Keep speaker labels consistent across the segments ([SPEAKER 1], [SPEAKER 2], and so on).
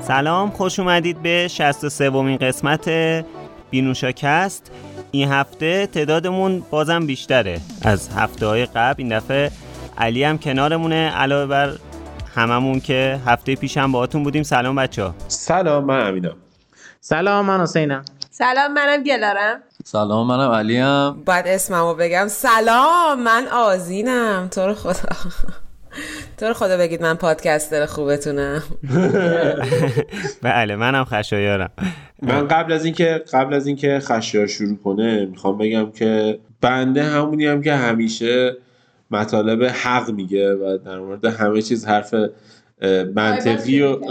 [SPEAKER 1] سلام خوش اومدید به 63 ومین قسمت بینوشاکست این هفته تعدادمون بازم بیشتره از هفته های قبل. این دفعه علی هم کنارمونه علاوه بر هممون که هفته پیش هم باهاتون بودیم. سلام بچه ها
[SPEAKER 2] سلام من امینم.
[SPEAKER 3] سلام من حسینم.
[SPEAKER 4] سلام منم گلارم.
[SPEAKER 5] سلام منم علیم.
[SPEAKER 6] باید اسممو بگم. سلام من آزینم. تو رو خدا. تو رو خدا بگید من پادکستر خوبتونم.
[SPEAKER 1] بله منم خشایارم.
[SPEAKER 2] من قبل از اینکه قبل از اینکه خشایار شروع کنه می‌خوام بگم که بنده همونی هم که همیشه مطالب حق میگه و در مورد همه چیز حرف منطقی و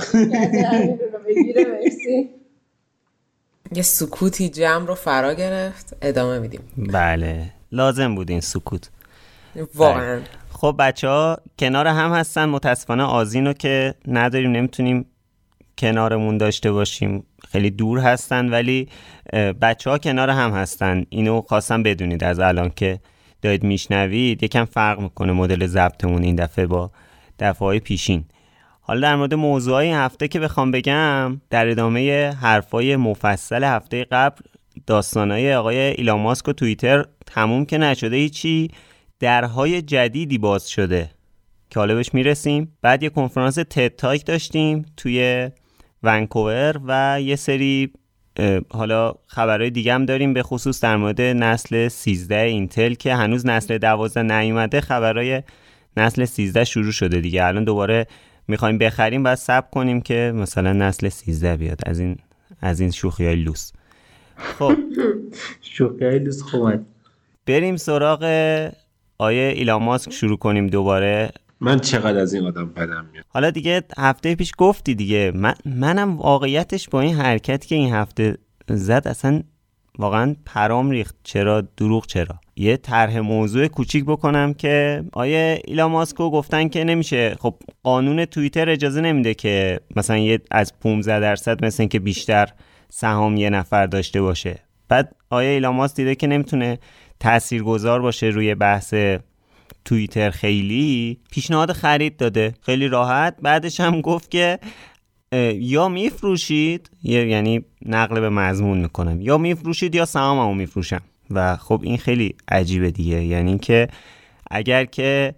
[SPEAKER 6] یه سکوتی جمع رو فرا گرفت ادامه میدیم.
[SPEAKER 1] بله. لازم بود این سکوت.
[SPEAKER 6] واقعا.
[SPEAKER 1] خب بچه ها کنار هم هستن. متاسفانه آزینو که نداریم نمی‌تونیم کنارمون داشته باشیم. خیلی دور هستن ولی بچه ها کنار هم هستن. اینو خواستم بدونید از الان که دارید میشنوید. یکم فرق می‌کنه مدل ضبطمون این دفعه با دفعه های پیشین. حالا در مورد موضوع این هفته که بخوام بگم در ادامه حرفای مفصل هفته قبل داستانهای آقای ایلان ماسک و توییتر تموم که نشده هیچی درهای جدیدی باز شده که حالا بهش می‌رسیم. بعد یه کنفرانس تد تاک داشتیم توی ونکوور و یه سری حالا خبرهای دیگه هم داریم به خصوص در مورد نسل 13 اینتل که هنوز نسل 12 نیومده خبرهای نسل 13 شروع شده دیگه. الان دوباره می‌خوایم بخریم بعد سب کنیم که مثلا نسل 13 بیاد. از این از این شوخی های لوس.
[SPEAKER 3] خب. شوخی های لوس خوبه
[SPEAKER 1] بریم سراغ آیه ایلان ماسک شروع کنیم دوباره.
[SPEAKER 2] من چقدر از این آدم بدم میاد؟
[SPEAKER 1] حالا دیگه هفته پیش گفتی دیگه. من منم واقعیتش با این حرکت که این هفته زد اصلا واقعا پرام ریخت. چرا؟ دروغ چرا؟ یه طرح موضوع کوچیک بکنم که آیه ایلا ماسکو گفتن که نمیشه. خب قانون توییتر اجازه نمیده که مثلا یه از 15 درصد مثل که بیشتر سهام یه نفر داشته باشه. بعد آیه ایلا دیده که نمی‌تونه تاثیرگذار باشه روی بحث توییتر. خیلی پیشنهاد خرید داده. خیلی راحت. بعدش هم گفت که یا میفروشید یعنی نقل به مضمون می‌کنم. یا میفروشید یا سهاممو میفروشم. و خب این خیلی عجیبه دیگه. یعنی که اگر که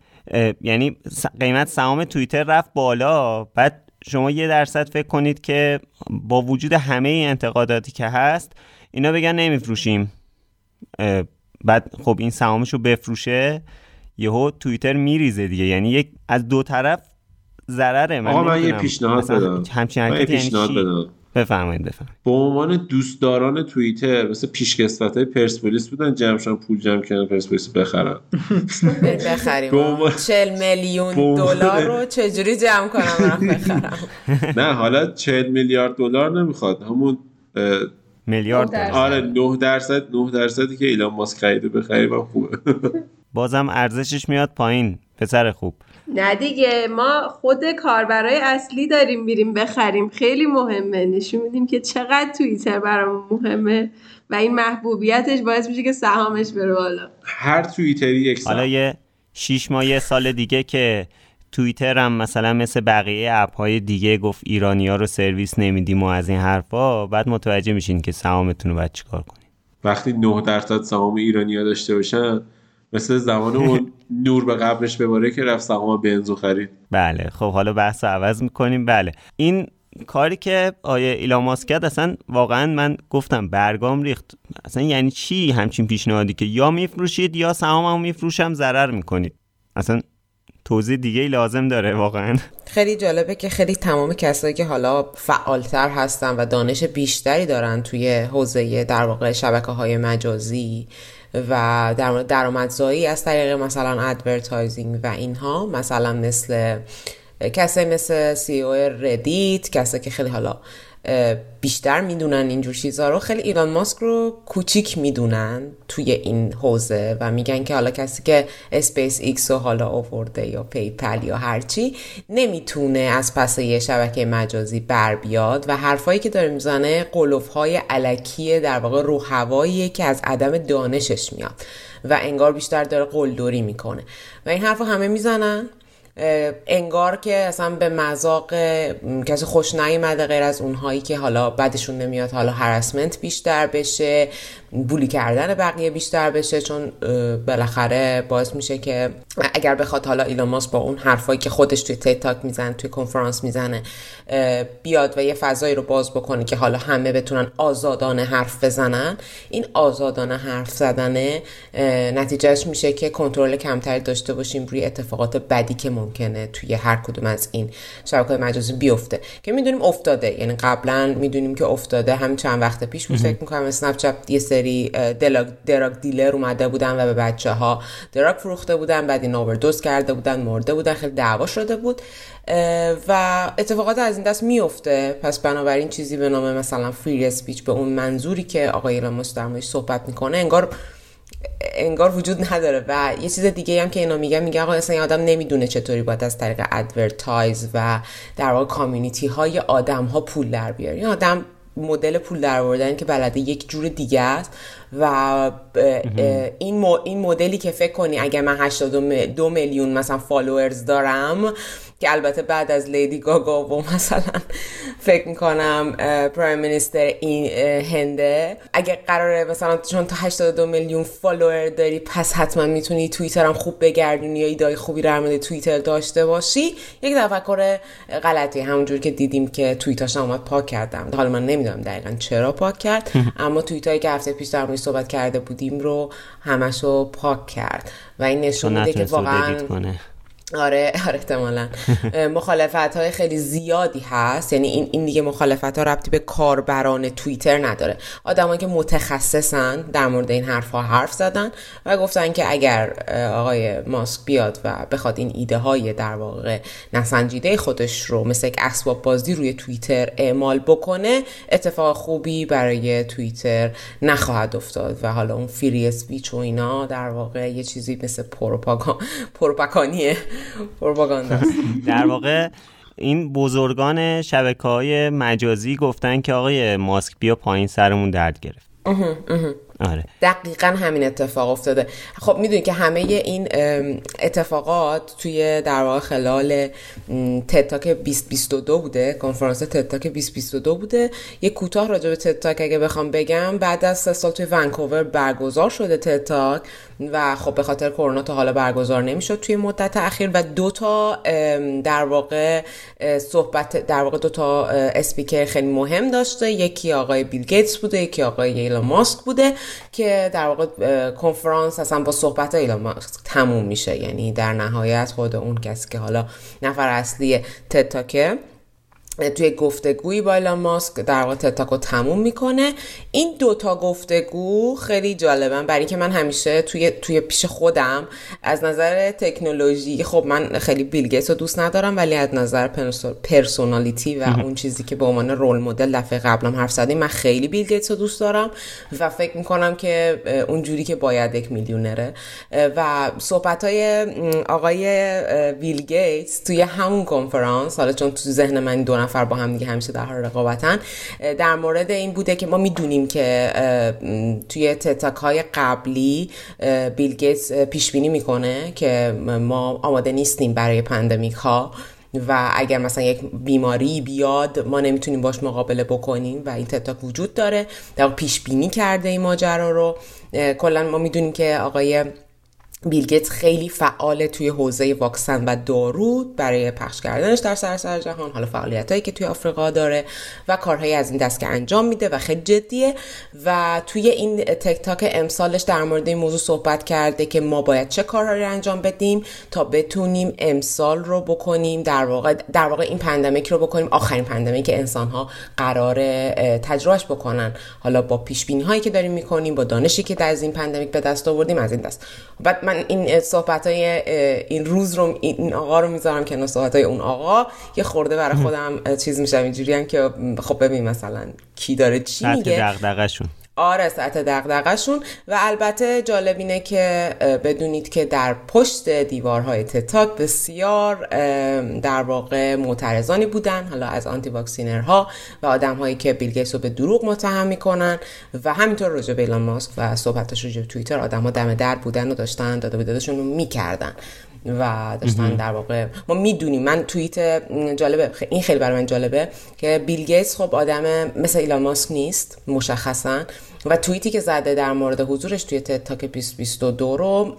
[SPEAKER 1] یعنی قیمت سهام توییتر رفت بالا بعد شما یه درصد فکر کنید که با وجود همه انتقاداتی که هست اینا بگن نمیفروشیم. بعد خب این سهامش رو بفروشه یهو توییتر میریزه دیگه. یعنی یک از دو طرف ضرره
[SPEAKER 2] من آقا من یه پیشنهاد بدم.
[SPEAKER 1] همچین حرکتی
[SPEAKER 2] یعنی پیشنهاد بدم.
[SPEAKER 1] بفرمایید بفرمایید.
[SPEAKER 2] به عنوان دوستداران توییتر مثل پیشکسوت های پرسپولیس بودن جمعشان پول جمع کردن پرسپولیس بخرن.
[SPEAKER 6] بخریم. 40 میلیون دلار رو چجوری جمع کنم بخرم؟
[SPEAKER 2] نه حالا 40 میلیارد دلار نمی‌خواد. همون
[SPEAKER 1] میلیارد
[SPEAKER 2] آره 9 درصد 9 درصدی که ایلان ماسک خریده بخریم خوبه.
[SPEAKER 1] بازم ارزشش میاد پایین پسر خوب.
[SPEAKER 4] نه دیگه ما خود کاربرای اصلی داریم میریم بخریم. خیلی مهمه. نشون میدیم که چقدر توییتر برامون مهمه و این محبوبیتش باعث میشه که سهامش بره بالا.
[SPEAKER 2] هر توییتری یک
[SPEAKER 1] حالا یه 6 ماه یه سال دیگه که توییتر هم مثلا مثل بقیه اپ های دیگه گفت ایرانی ها رو سرویس نمیدیم و از این حرفا بعد متوجه میشین که سهامتون رو باید چیکار کنید
[SPEAKER 2] وقتی 9 درصد سهام ایرانی ها داشته باشن مثل زمان اون نور به قبرش بباره که رفت سهام بنزو خرید.
[SPEAKER 1] بله خب حالا بحث عوض می‌کنیم. بله این کاری که آقای ایلان ماسک کرد اصلا واقعا من گفتم برگام ریخت. اصلا یعنی چی همچین پیشنهادی که یا میفروشید یا سهاممو میفروشم ضرر می‌کنید. اصلا توضیح دیگه ای لازم داره واقعا.
[SPEAKER 6] خیلی جالبه که خیلی تمام کسایی که حالا فعالتر هستن و دانش بیشتری دارن توی حوزه در واقع شبکه های مجازی و در مورد درآمدزایی از طریق مثلا advertising و اینها مثلا مثل کسی مثل CEO Reddit کسی که خیلی حالا بیشتر می‌دونن اینجور چیزها رو. خیلی ایلان ماسک رو کوچیک می‌دونن توی این حوزه و میگن که حالا کسی که اسپیس ایکس رو حالا آورده یا PayPal یا هرچی نمی‌تونه از پس یه شبکه مجازی بر بیاد و حرفایی که داره می‌زنه بلوف های الکیه در واقع رو که از عدم دانشش میاد و انگار بیشتر داره قلدری می‌کنه. و این حرف همه می‌زنن؟ انگار که اصلا به مذاق کسی خوش نیومده غیر از اونهایی که حالا بعدشون نمیاد حالا هرسمنت بیشتر بشه. بولی کردن بقیه بیشتر بشه چون بالاخره باعث میشه که اگر بخواد حالا ایلان ماسک با اون حرفایی که خودش توی تیک تاک می‌زنه توی کنفرانس می‌زنه بیاد و یه فضایی رو باز بکنه که حالا همه بتونن آزادانه حرف بزنن این آزادانه حرف زدنه نتیجهش میشه که کنترل کمتری داشته باشیم روی اتفاقات بدی که ممکنه توی هر کدوم از این شبکه مجازی بیفته. که می‌دونیم افتاده یعنی قبلا می‌دونیم که افتاده همین چند وقت پیش بود فکر می‌کنم اسنپ یه سری دراگ دیلر اومده بودن و به بچه ها دراگ فروخته بودن بعد این اووردوز کرده بودن مرده بودن خیلی دعوا شده بود. و اتفاقات از این دست میفته پس بنابراین چیزی به نام مثلا فری اسپیچ به اون منظوری که آقای ایلان صحبت می‌کنه انگار انگار وجود نداره. و یه چیز دیگه هم که اینا میگن میگن آقا اصلا آدم نمی‌دونه چطوری باید از طریق advertise و در واقع community های آدم ها پول در بیاره. این آدم مدل پول درآوردن که بلده یک جور دیگه است. و این این مدلی که فکر کنی اگر من 82 میلیون مثلا followers دارم که البته بعد از لیدی گاگا و مثلا فکر می‌کنم پرایم مینیستر این هنده. اگه قراره مثلا چون تا 82 میلیون فالوور داری پس حتما می‌تونی توییتر هم خوب بگردونی یا ایدای خوبی در مورد توییتر داشته باشی. یک تفکر غلطی همونجور که دیدیم که توییتاش اومد پاک کردم. حالا من نمی‌دونم دقیقا چرا پاک کرد اما توییتایی که هفته پیش در صحبت کرده بودیم رو همشو پاک کرد. و این نشون میده که واقعا آره آره احتمالا. مخالفت های خیلی زیادی هست. یعنی این, این دیگه مخالفت ها ربطی به کاربران توییتر نداره. آدمایی که متخصصن در مورد این حرف ها حرف زدن و گفتن که اگر آقای ماسک بیاد و بخواد این ایده های در واقع نسنجیده خودش رو مثل یک اسباب بازی روی توییتر اعمال بکنه اتفاق خوبی برای توییتر نخواهد افتاد. و حالا اون فری اسپیچ و اینا در واقع یه چیزی مثل پروپاگانیه.
[SPEAKER 1] در واقع این بزرگان شبکه های مجازی گفتن که آقای ماسک بیا پایین سرمون درد گرفت.
[SPEAKER 6] آره. دقیقا همین اتفاق افتاده. خب می‌دونی که همه این اتفاقات توی در واقع خلال تتاک 2022 بوده کنفرانس تتاک 2022 بوده. یه کوتاه راجع به تتاک اگه بخوام بگم بعد از سه سال توی ونکوور برگزار شده تتاک و خب به خاطر کرونا تا حالا برگزار نمی‌شد توی مدت اخیر و دو تا در واقع صحبت در واقع دو تا اسپیکر خیلی مهم داشته. یکی آقای بیل گیتس بوده یکی آقای ایلان ماسک بوده که در واقع کنفرانس اصلا با صحبت ایلان ماسک تموم میشه. یعنی در نهایت خود اون کسی که حالا نفر اصلی تتاکه. توی گفتگوی با ایلان ماسک در واقع تتاکو تموم می‌کنه. این دوتا گفتگو خیلی جالبن. برای که من همیشه توی توی پیش خودم از نظر تکنولوژی خب من خیلی بیل رو دوست ندارم ولی از نظر پرسونالیتی و اون چیزی که به عنوان رول مدل دفعه قبلم حرف زدیم من خیلی بیل رو دوست دارم و فکر می‌کنم که اون جوری که باید یک میلیونره. و صحبت های آقای بیل گیتس توی همون کنفرانس حالا چون تو ذهن من دو نفر با هم دیگه همیشه در حال رقابتن. در مورد این بوده که ما می‌دونیم که توی TED Talk های قبلی بیل گیتس پیش بینی می‌کنه که ما آماده نیستیم برای pandemic ها و اگر مثلا یک بیماری بیاد ما نمی‌تونیم باش مقابله بکنیم و این TED Talk وجود داره. در پیش بینی کرده این ماجرا رو. کلا ما می‌دونیم که آقای بیل گیتس خیلی فعال توی حوزه واکسن و دارو برای پخش کردنش در سراسر جهان. حالا فعالیت هایی که توی آفریقا داره و کارهایی از این دست که انجام میده و خیلی جدیه. و توی این TED Talk امسالش در مورد این موضوع صحبت کرده که ما باید چه کارهایی انجام بدیم تا بتونیم امسال رو بکنیم در واقع در واقع این pandemic رو بکنیم. آخرین pandemic که انسان ها قرار تجربهش بکنن. حالا با پیش بینی هایی که داریم می‌کنیم با دانشی که در از این pandemic به دست آوردیم از این دست. من این صحبت های این روز رو این آقا رو می‌ذارم که صحبت های اون آقا. یه خورده برای خودم چیز میشم اینجوری هم که خب ببین مثلا کی داره چی میگه. آره سطح دقدقشون و البته جالب اینه که بدونید که در پشت دیوارهای تتاک بسیار در واقع معترضانی بودن. حالا از آنتی واکسینرها و آدم هایی که بیل رو به دروغ متهم می‌کنن. و همینطور راجع به ایلان ماسک و صحبتش به توییتر آدم ها دم در بودن و داشتن داده بیدادشون رو می‌کردن. و داشتن در واقع ما می‌دونیم. من توییت جالبه این خیلی برای من جالبه که بیل گیتس خب آدم مثل ایلان ماسک نیست مشخصا. و توییتی که زده در مورد حضورش توی Talk 2022 رو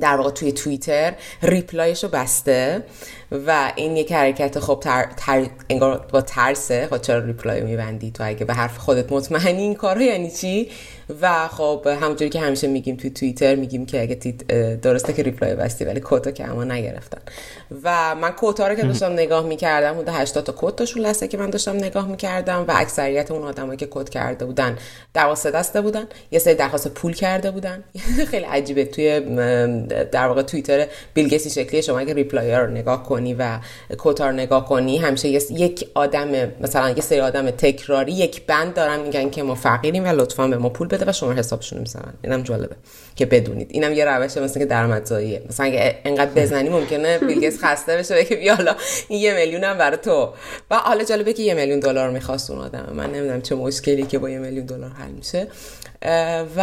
[SPEAKER 6] در واقع توی توییتر reply ش رو بسته و این یک حرکت خب تر, تر انگار با ترسه خب چرا reply میبندی تو؟ اگه به حرف خودت مطمئنی این کارو یعنی چی؟ و خب همونجوری که همیشه میگیم توی توییتر میگیم که اگه درسته که ریپلای بستی ولی کوتا که اما نگرفتن. و من کوتا رو که داشتم نگاه می‌کردم بوده 80 تا کد داشون لسته که من داشتم نگاه می‌کردم و اکثریت اون آدمایی که کد کرده بودن درخواست دسته بودن. یه سری درخواست پول کرده بودن. خیلی عجیبه. توی در واقع توییتر بیل گیتس شکلی شما اگه ریپلای رو نگاه کنی و کوتا رو نگاه کنی همیشه یک آدم مثلا یه سری آدم تکراری یک بند دارن میگن که ما فقیریم و لطفا به ما پول بده و شما حسابشون می‌زنن. اینم جالبه که بدونید. اینم یه روشه مثلا که درآمدزاییه. مثلا اگه انقدر بزنی ممکنه بیلگیس خسته بشه بگه بیا حالا این یه میلیون هم برای تو. و حالا جالبه که یه میلیون دلار می‌خواست اون آدم. من نمی‌دونم چه مشکلی که با یه میلیون دلار حل میشه. و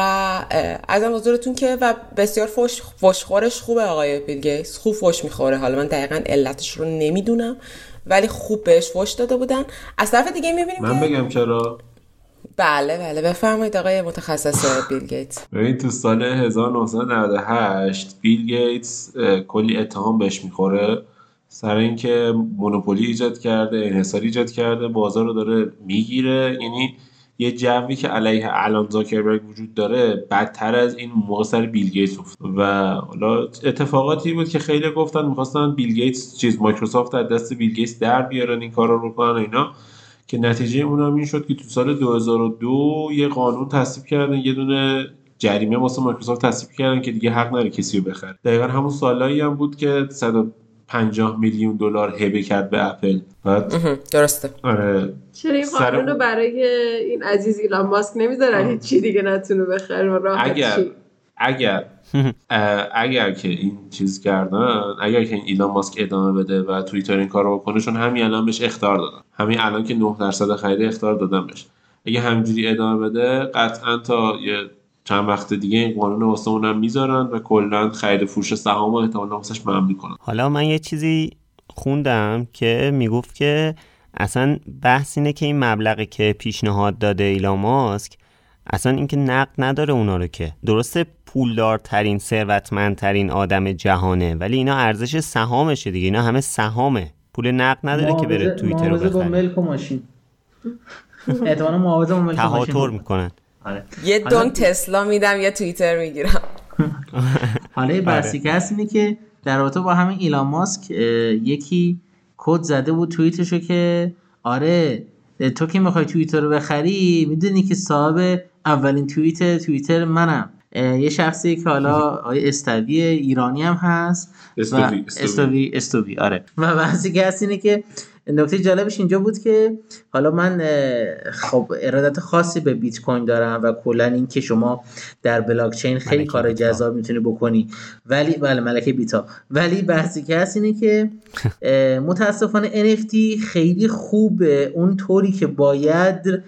[SPEAKER 6] ازم حضورتون که و بسیار فوش فوشخورش خوبه آقای بیلگیس خوب فوش می‌خوره. حالا من دقیقا علتش رو نمی‌دونم ولی خوب بهش فوش داده بودن. از طرف دیگه می‌بینیم
[SPEAKER 2] من بگم چرا؟
[SPEAKER 6] بله بله. بفرمایید آقای متخصص بیل گیتس.
[SPEAKER 2] ببین تو سال 1998 بیل گیتس کلی اتهام بهش می‌خوره. سر اینکه monopoly ایجاد کرده انحصاری ایجاد کرده بازار رو داره می‌گیره. یعنی یه جوی که علیه الان زاکربرگ وجود داره بدتر از این موقع سر بیل گیتس افت و حالا اتفاقاتی بود که خیلی گفتن می‌خواستن بیل گیتس چیز مایکروسافت از دست بیل گیتس در بیارن این کارا رو بکنن اینا. که نتیجه اونم این شد که تو سال 2002 یه قانون تصویب کردن یه دونه جریمه واسه مایکروسافت تصویب کردن که دیگه حق نره کسی رو بخره. دقیقا همون سالایی هم بود که 150 میلیون دلار هبه کرد به اپل.
[SPEAKER 6] بعد درسته.
[SPEAKER 2] آره.
[SPEAKER 4] چرا این قانون رو برای این عزیز ایلان ماسک نمی‌ذارن هیچ چی دیگه نتونه بخره؟ و راحت
[SPEAKER 2] اگر اگر اگر که این چیز کردن اگر که این ایلان ماسک ادامه بده و توییتر این کارو بکنه چون همین الان بهش اختار دادن. همین الان که 9 درصد خرید اختار دادن بهش. اگه همینجوری ادامه بده قطعا تا یه چند وقت دیگه این قانون واسه اونم می‌ذارن و کلا خرید فروش سهام احتمالاً واسش ممنوع می‌کنن.
[SPEAKER 1] حالا من یه چیزی خوندم که می‌گفت که اصلا بحث اینه که این مبلغی که پیشنهاد داده ایلان ماسک اصلا اینکه نقد نداره اونا رو که. درسته پولدارترین ثروتمندترین آدم جهانه ولی اینا ارزش سهامشه دیگه. اینا همه سهامه. پول نقد نداره که بره توییتر رو بخره.
[SPEAKER 3] ملک و ماشین. احتمالاً معاوضه ملک
[SPEAKER 1] تهاتر می‌کنن.
[SPEAKER 6] آره. یه دون تسلا میدم یه توییتر می‌گیرم.
[SPEAKER 3] حالا بحثی که هست اینه که در رابطه با همین ایلان ماسک یکی کد زده بود توییتشو که آره تو که می‌خوای توییتر رو بخری می‌دونی که صاحب اولین توییت توییتر منم. یه شخصی که حالا آقای استوی ایرانی هم هست
[SPEAKER 2] استوی.
[SPEAKER 3] استوی استوی آره. و بحثی که هست اینه که نکته جالبش اینجا بود که حالا من خب ارادت خاصی به بیت کوین دارم و کلا این که شما در بلاک چین خیلی کار جذاب می‌تونی بکنی. ولی بله ملکه بیتا. ولی بحثی که هست اینه که متاسفانه NFT خیلی خوبه اون طوری که باید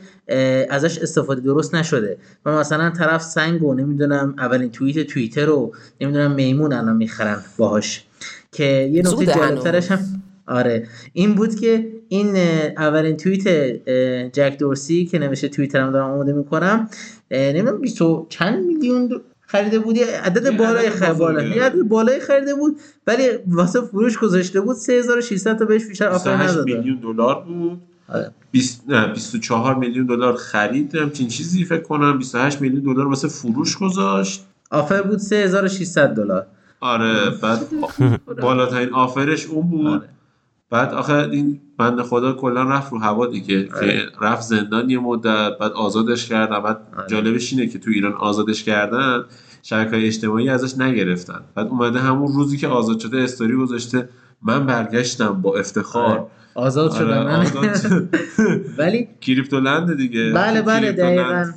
[SPEAKER 3] ازش استفاده درست نشده. و مثلا طرف سنگ و نمی‌دونم اولین توییت توییتر رو نمی‌دونم میمون الان می‌خرن باهاش. که یه نکته جالبترش هم آره. این بود که این اولین توییت جک دورسی که نوشته توییترم دارم آماده می‌کنم. نمی‌دونم 20 چند میلیون خریده بود؟ عدد بالای خریده عدد بالای خریده بود ولی واسه فروش گذاشته بود 3600 تا بهش بیشتر آفر نداد
[SPEAKER 2] میلیون دلار بود. 20 نه 24 میلیون دلار خرید همچین چیزی فکر کنم. 28 میلیون دلار واسه فروش گذاشت.
[SPEAKER 3] آفر بود 3600 دلار.
[SPEAKER 2] آره بعد بالاترین آفرش اون بود. آره. بعد آخه این بند خدا کلا رفت رو هوا دیگه آره. که رفت زندان یه مدت بعد آزادش کردن بعد آره. جالبش اینه که تو ایران آزادش کردن شبکه‌های اجتماعی ازش نگرفتن بعد اومده همون روزی که آزاد شده استوری گذاشته من برگشتم با افتخار
[SPEAKER 3] آزاد
[SPEAKER 2] آره،
[SPEAKER 3] شدم من
[SPEAKER 2] آزاد.
[SPEAKER 3] ولی
[SPEAKER 2] کریپتولند دیگه
[SPEAKER 3] بله، بله،
[SPEAKER 2] کریپتولند
[SPEAKER 3] دقیقاً.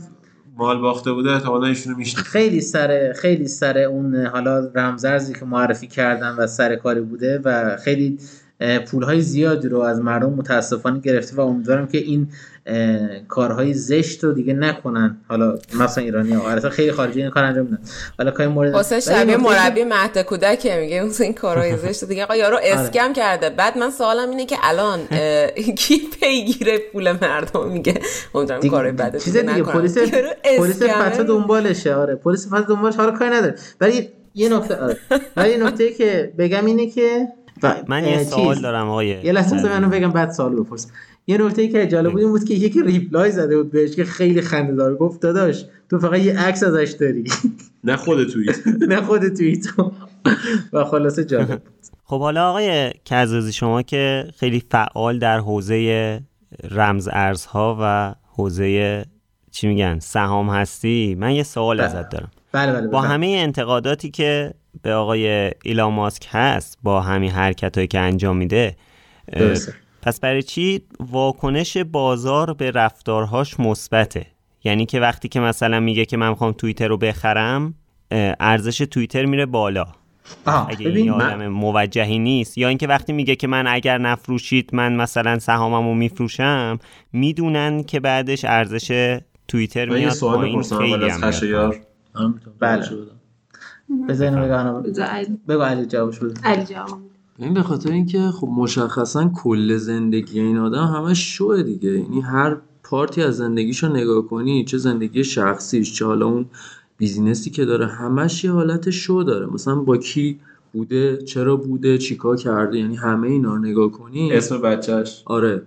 [SPEAKER 2] مال باخته بوده احتمالاً ایشونو میشنه
[SPEAKER 3] خیلی سر خیلی سر اون حالا رمزرزی که معرفی کردن و سر کاری بوده و خیلی پول های زیادی رو از مردم متاسفانه گرفته و امیدوارم که این کارهای زشت رو دیگه نکنن. حالا مثلا ایرانی ها البته خیلی خارجی این کار انجام میدن. حالا کاری مورد ولی
[SPEAKER 6] شبیه مربی مهد کودک میگه اون این کارهای زشت. دیگه آقا یارو اسکم کرده. بعد من سوالم اینه که الان کی پیگیر پول مردم؟ میگه. امیدوارم کارهای بده
[SPEAKER 3] چیز دیگه پلیس پلیس. فتا دنبالشه. آره. پلیس فتا دنبالش حالا کاری نداره. ولی یه نکته آره. ولی نکته که بگم اینه که
[SPEAKER 1] من یه
[SPEAKER 3] چیز،
[SPEAKER 1] سوال دارم آقای
[SPEAKER 3] یه لحظه بذار منو بگم بعد سوال بپرس یه نکته که جالب بود این بود که یکی ریپلای زده بود بهش که خیلی خنده دار گفت داداش تو فقط یه عکس ازش داری.
[SPEAKER 2] نه خود توییت.
[SPEAKER 3] نه خود توییت. و خلاصه جالب بود.
[SPEAKER 1] خب حالا آقای کزازی شما که خیلی فعال در حوزه رمز ارزها و حوزه چی میگن سهام هستی من یه سوال
[SPEAKER 3] بله.
[SPEAKER 1] ازت دارم.
[SPEAKER 3] بله بله
[SPEAKER 1] با
[SPEAKER 3] بفرمایید.
[SPEAKER 1] همه انتقاداتی که به آقای ایلان ماسک هست با همین حرکت هایی که انجام میده. پس برای چی واکنش بازار به رفتارهاش مثبته؟ یعنی که وقتی که مثلا میگه که من می‌خوام توییتر رو بخرم ارزش توییتر میره بالا. اگه این
[SPEAKER 3] ببین
[SPEAKER 1] آدم موجهی نیست. یا اینکه وقتی میگه که من اگر نفروشید من مثلا سهاممو میفروشم می‌دونن که بعدش ارزش توییتر
[SPEAKER 2] من
[SPEAKER 1] میاد
[SPEAKER 2] سوال
[SPEAKER 1] پایین. خیلی هم.
[SPEAKER 5] من
[SPEAKER 3] بله. بگم
[SPEAKER 4] بذار علی.
[SPEAKER 3] بگو علی جوابش بده
[SPEAKER 4] علی جواب.
[SPEAKER 5] این به خاطر اینکه خب مشخصا کل زندگی این آدم همش شوه دیگه. یعنی هر پارتی از زندگیشو نگاه کنی چه زندگی شخصیش چه حالا اون بیزینسی که داره همش یه حالت شو داره. مثلا با کی بوده چرا بوده چیکار کرده یعنی همه اینا رو نگاه کنی.
[SPEAKER 2] اسم بچهش
[SPEAKER 5] آره.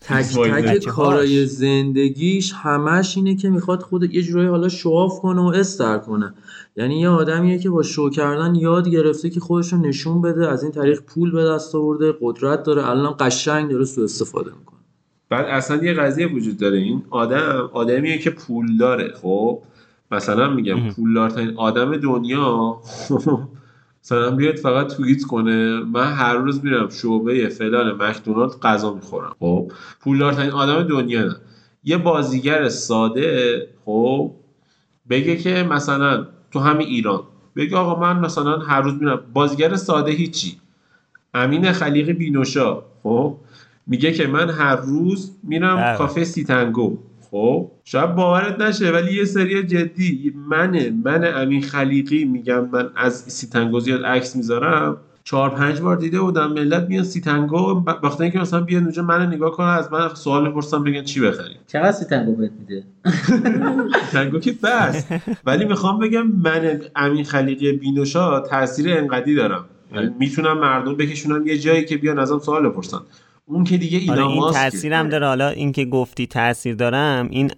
[SPEAKER 5] تک تک. کارای زندگیش همش اینه که می‌خواد خود یه جورایی حالا شواف کنه و استر کنه. یعنی یه آدمیه که با شو کردن یاد گرفته که خودش رو نشون بده از این طریق پول به دست آورده قدرت داره الان قشنگ داره سوء استفاده می‌کنه.
[SPEAKER 2] بعد اصلا یه قضیه وجود داره. این آدم آدمیه که پول داره خب؟ مثلا میگم پولدارترین آدم دنیا مثلا بیاد فقط توییت کنه. من هر روز میرم شعبه فلان مکدونالد غذا می‌خورم. خب؟ پولدارترین آدم دنیا نه. یه بازیگر ساده خب؟ بگه که مثلا تو همین ایران بگه آقا من مثلا هر روز میرم. بازیگر ساده هیچی. امین خلیقی بینوشا خب؟ میگه که من هر روز میرم. کافه سیتنگو. خب شاید باورت نشه ولی یه سری جدی من من امین خلیقی میگم من از سیتنگو زیاد عکس می‌ذارم. چهار پنج بار دیده بودم ملت میان سیتنگو وقتی اینکه مثلا بیان اونجا من نگاه کنن از من سوال بپرسن بگن چی بخریم.
[SPEAKER 3] چقدر سیتنگو بهت میده؟
[SPEAKER 2] تنگو که بس. ولی می‌خوام بگم من امین خلیقی بینوشا تاثیر انقدی دارم. یعنی می‌تونم مردم بکشونم یه جایی که بیان ازم سوال بپرسن. اون که دیگه
[SPEAKER 1] حالا
[SPEAKER 2] ایلان
[SPEAKER 1] این
[SPEAKER 2] ماسکه.
[SPEAKER 1] تاثیرم داره. حالا این که گفتی تاثیر دارم این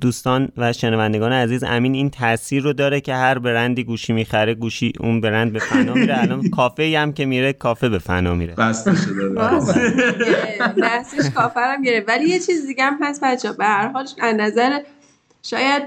[SPEAKER 1] دوستان و شنوندگان عزیز امین این تاثیر رو داره که هر برندی گوشی می‌خره گوشی اون برند به فنا میره. الان کافه هم که میره کافه به فنا میره.
[SPEAKER 2] بسته شده.
[SPEAKER 4] بحثش کافرم گرفت. ولی یه چیز دیگه هم هست بچه به هر حال از نظر شاید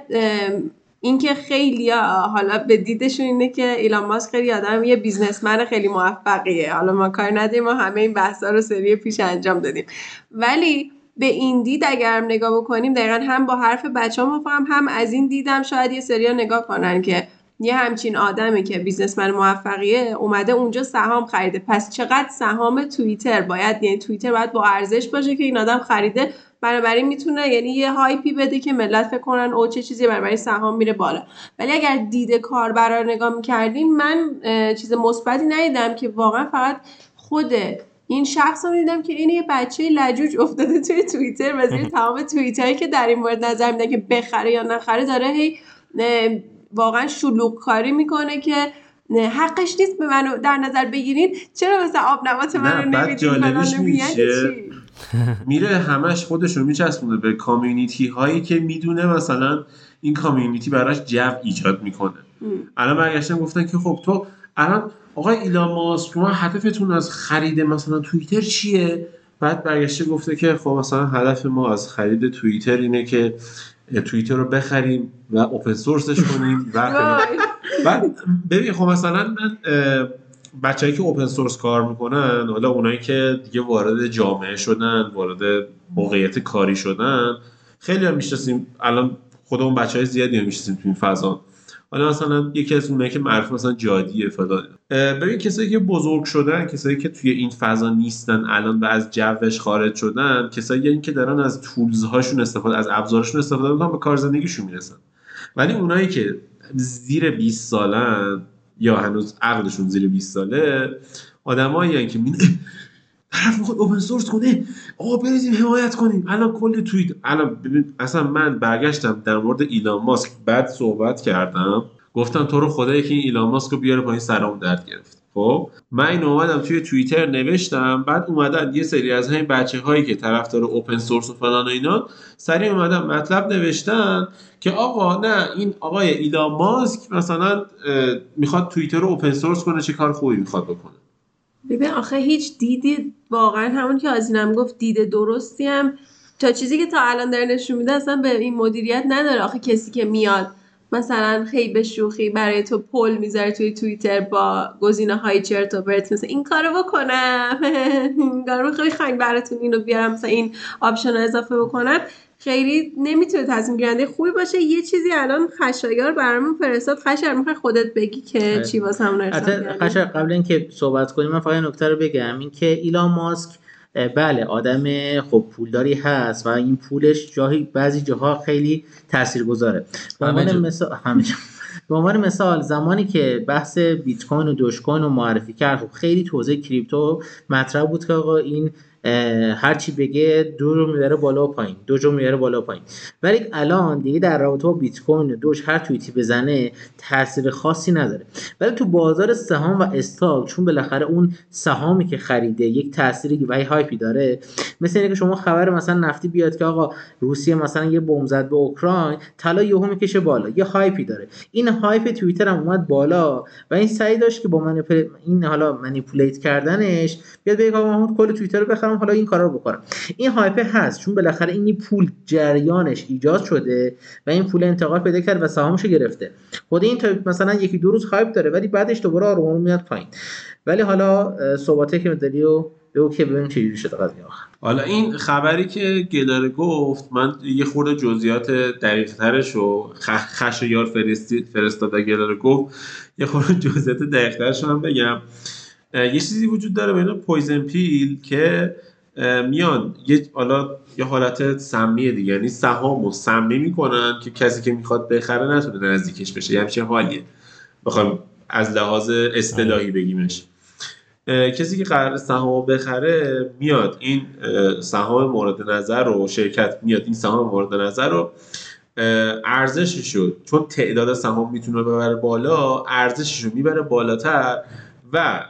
[SPEAKER 4] اینکه خیلی حالا به دیدشون اینه که ایلان ماسک خیلی آدم یه بیزنسمن خیلی موفقیه. حالا ما کار نداریم ما همه این بحثا رو سری پیش انجام دادیم. ولی به این دید اگر هم نگاه بکنیم دقیقا هم با حرف بچه موافقم هم از این دیدم شاید یه سری نگاه کنن که یه همچین آدمی که بیزنسمن موفقیه اومده اونجا سهام خریده. پس چقدر سهام توییتر؟ باید یعنی توییتر باید با ارزش باشه که این آدم خریده. بنابراین می‌تونه یعنی یه هایپی بده که ملت فکر کنن او چه چیزی؟ بنابراین سهام میره بالا. ولی اگر دید کاربرا رو نگاه می‌کردیم من چیز مثبتی ندیدم که واقعا فقط خود این شخص رو دیدم که این یه بچه لجوج افتاده توی توییتر. و زیر تمام توییترهایی که در این مورد نظر میده که بخره یا نخره داره هی واقعا شلوغ کاری می‌کنه که نه، حقش نیست به منو در نظر بگیرین. چرا مثلا آب نبات منو نمیدین؟ یعنی
[SPEAKER 2] میشه. میره همش خودش رو میچسبونه به کامیونیتی هایی که می‌دونه مثلا این کامیونیتی براش جو ایجاد می‌کنه. الان برگشتن گفتن که خب تو الان آقای ایلان ماسک شما هدفتون از خرید مثلا توییتر چیه؟ بعد برگشته گفته که خب مثلا هدف ما از خرید توییتر اینه که توییتر رو بخریم و اوپن سورسش کنیم و ببین خب مثلا من بچه‌ای که اوپن سورس کار می‌کنن حالا اونایی که دیگه وارد جامعه شدن وارد موقعیت کاری شدن خیلی هم می‌شناسیم. الان خودمون بچه های زیادی هم می‌شناسیم تو این فضا. حالا مثلا یکی از اونایی که معروف مثلا جادیه فلان. ببین کسایی که بزرگ شدن کسایی که توی این فضا نیستن الان و از جوش خارج شدن کسایی این که دارن از تولز هاشون استفاده از ابزارشون استفاده می‌کنن به کار زندگیشون می‌رسن. ولی اونایی که زیر 20 سالن یا هنوز عقلشون زیر 20 ساله آدمایی که می طرف می‌خواد اوپن سورس کنه. آقا بریزیم حمایت کنیم. الان کلی توییت الان ببین اصلا من برگشتم در مورد ایلان ماسک. بعد صحبت کردم. گفتم تو رو خدایی که این ایلان ماسک رو بیاره پایین سرام درد گرفت. خب؟ من این اومدم توی توییتر نوشتم. بعد اومدن یه سری از همین بچه هایی که طرفدار اوپن سورس و فلان و اینا سریع اومدن مطلب نوشتن که آقا نه این آقای ایلان ماسک مثلا می‌خواد توییتر رو open source کنه چه کار خوبی می‌خواد بکنه.
[SPEAKER 4] ببین آخه هیچ دیدی واقعا همون که آزینم گفت دیده درستی هم. تا چیزی که تا الان داره نشون میده اصلا به این مدیریت نداره. آخه کسی که میاد مثلا خیلی به شوخی برای تو poll می‌ذاره توی توییتر با گزینه های چرت و پرت مثلا این کارو بکنم. این کارو خیلی خنگ براتون اینو بیارم مثلا این option اضافه بکنم. خیلی نمی‌تونه تصمیم گیرنده خوبی باشه. یه چیزی الان خشایار برامون فرستاد. خشایار می‌خوای خودت بگی که چی واسه همون
[SPEAKER 3] خشایار قبل اینکه صحبت کنیم من فقط نکته رو بگم. اینکه ایلان ماسک بله آدم خب پولداری هست و این پولش جاهی بعضی جاها خیلی تاثیرگذاره. به عنوان مثال به عنوان مثال زمانی که بحث بیت کوین و دوش کوین رو معرفی کرد خب خیلی توزیع کریپتو مطرح بود که آقا این هر چی بگه دوج رو می‌بره بالا و پایین. دوج رو می‌بره بالا و پایین. ولی الان دیگه در رابطه با بیت کوین و دوج هر توییتی بزنه تاثیر خاصی نداره. ولی تو بازار سهام و stock چون بالاخره اون سهامی که خریده یک تأثیری و hype ی داره مثل اینکه شما خبر مثلا نفتی بیاد که آقا روسیه مثلا یه بمب زد به اوکراین طلا یهو می‌کشه بالا. یه hype ی داره. این hype توییتر هم اومد بالا و این سعی داشت که با این حالا منیپولیت کردنش بیاد بگه آقا کل توییتر رو بخرم حالا این کارا رو بکنم. این هایپ هست چون بالاخره این پول جریانش ایجاد شده و این پول انتقال پیدا کرد و سهامش گرفته. خود این مثلا یکی دو روز هایپ داره ولی بعدش دوباره آروم میاد پایین. ولی حالا صحبته که مدلی و بگو که ببین چجوری شده قضیه
[SPEAKER 2] حالا این خبری که گلاره گفت من یه خورده جزئیات دقیق ترش و خش یار فرستاد گلاره گفت یه خورده جزئیات دقیق ترش هم بگم. یه چیزی وجود داره به پویزن پیل که میان یه حالا یه حالت سمی دیگه یعنی سهام و سمی می‌کنن که کسی که می‌خواد بخره نتونه نزدیکش بشه یه همچین حالیه. بخوام از لحاظ اصطلاحی بگیمش. کسی که قرار سهام بخره میاد این سهام مورد نظر رو شرکت میاد این سهام مورد نظر رو ارزشش شد چون تعداد سهام می‌تونه ببره بالا ارزشش رو می‌بره بالاتر و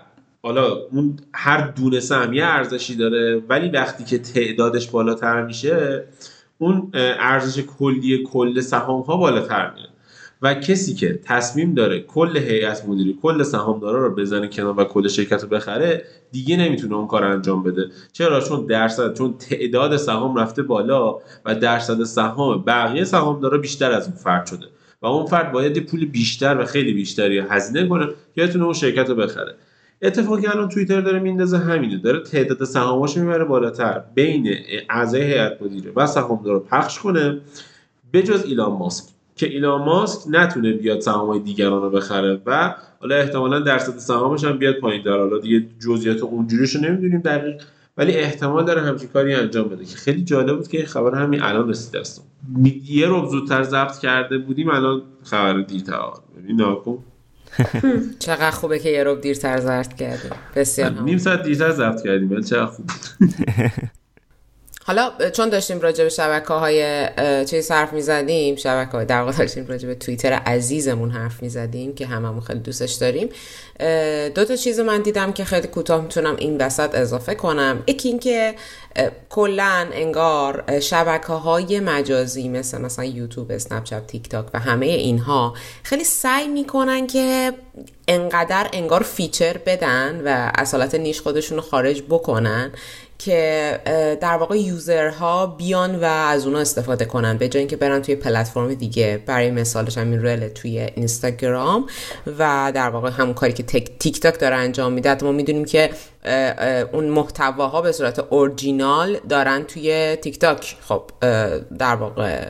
[SPEAKER 2] حالا اون هر دونه سهم یه ارزشی داره ولی وقتی که تعدادش بالاتر میشه اون ارزش کلی کل سهام ها بالاتر میره و کسی که تصمیم داره کل هیئت مدیری کل سهامدارا رو بزنه کنار و کل شرکت رو بخره دیگه نمی‌تونه اون کار انجام بده. چرا؟ چون درصد چون تعداد سهام رفته بالا و درصد سهام بقیه سهامدارا بیشتر از اون فرد شده. و اون فرد باید پول بیشتر و خیلی بیشتری هزینه کنه که بتونه اون شرکت رو بخره. اتفاقی که الان توییتر داره میندازه همینه داره تعداد سهاماشو می‌بره بالاتر بین اعضای هیئت مدیره و سهامدار رو پخش کنه بجز ایلان ماسک که ایلان ماسک نتونه بیاد سهامای دیگران رو بخره و حالا احتمالا درصد سهامش هم بیاد پایین داره حالا دیگه جزئیات اونجوریشو نمی‌دونیم دقیق ولی احتمال داره همچین کاری انجام بده که خیلی جالب بود که این خبر همین الان رسیده است. یه رو زودتر ضبط کرده بودیم الان خبر دیرتر ببین
[SPEAKER 6] چقدر خوبه که یه رو دیرتر زرد کردیم بسیار
[SPEAKER 2] نیم ساعت دیرتر زرد کردیم ولی چقدر خوب
[SPEAKER 6] حالا چون داشتیم راجع به شبکه های چیز حرف می‌زدیم شبکه های در واقع داشتیم راجع به توییتر عزیزمون حرف می‌زدیم که هممون خیلی دوستش داریم. دو تا چیز من دیدم که خیلی کوتاه می‌تونم این وسط اضافه کنم. یکی اینکه کلا انگار شبکه های مجازی مثل مثلا یوتیوب اسنپ چت تیک تاک و همه اینها خیلی سعی می‌کنن که انقدر انگار feature بدن و اصالت niche خودشون خارج بکنن که در واقع user ها بیان و از اونا استفاده کنن به جای اینکه برن توی پلتفرم دیگه. برای مثالش همین reel توی اینستاگرام و در واقع همون کاری که تیک تاک داره انجام میده. ما می‌دونیم که اون محتواها به صورت اورجینال دارن توی تیک تاک خب در واقع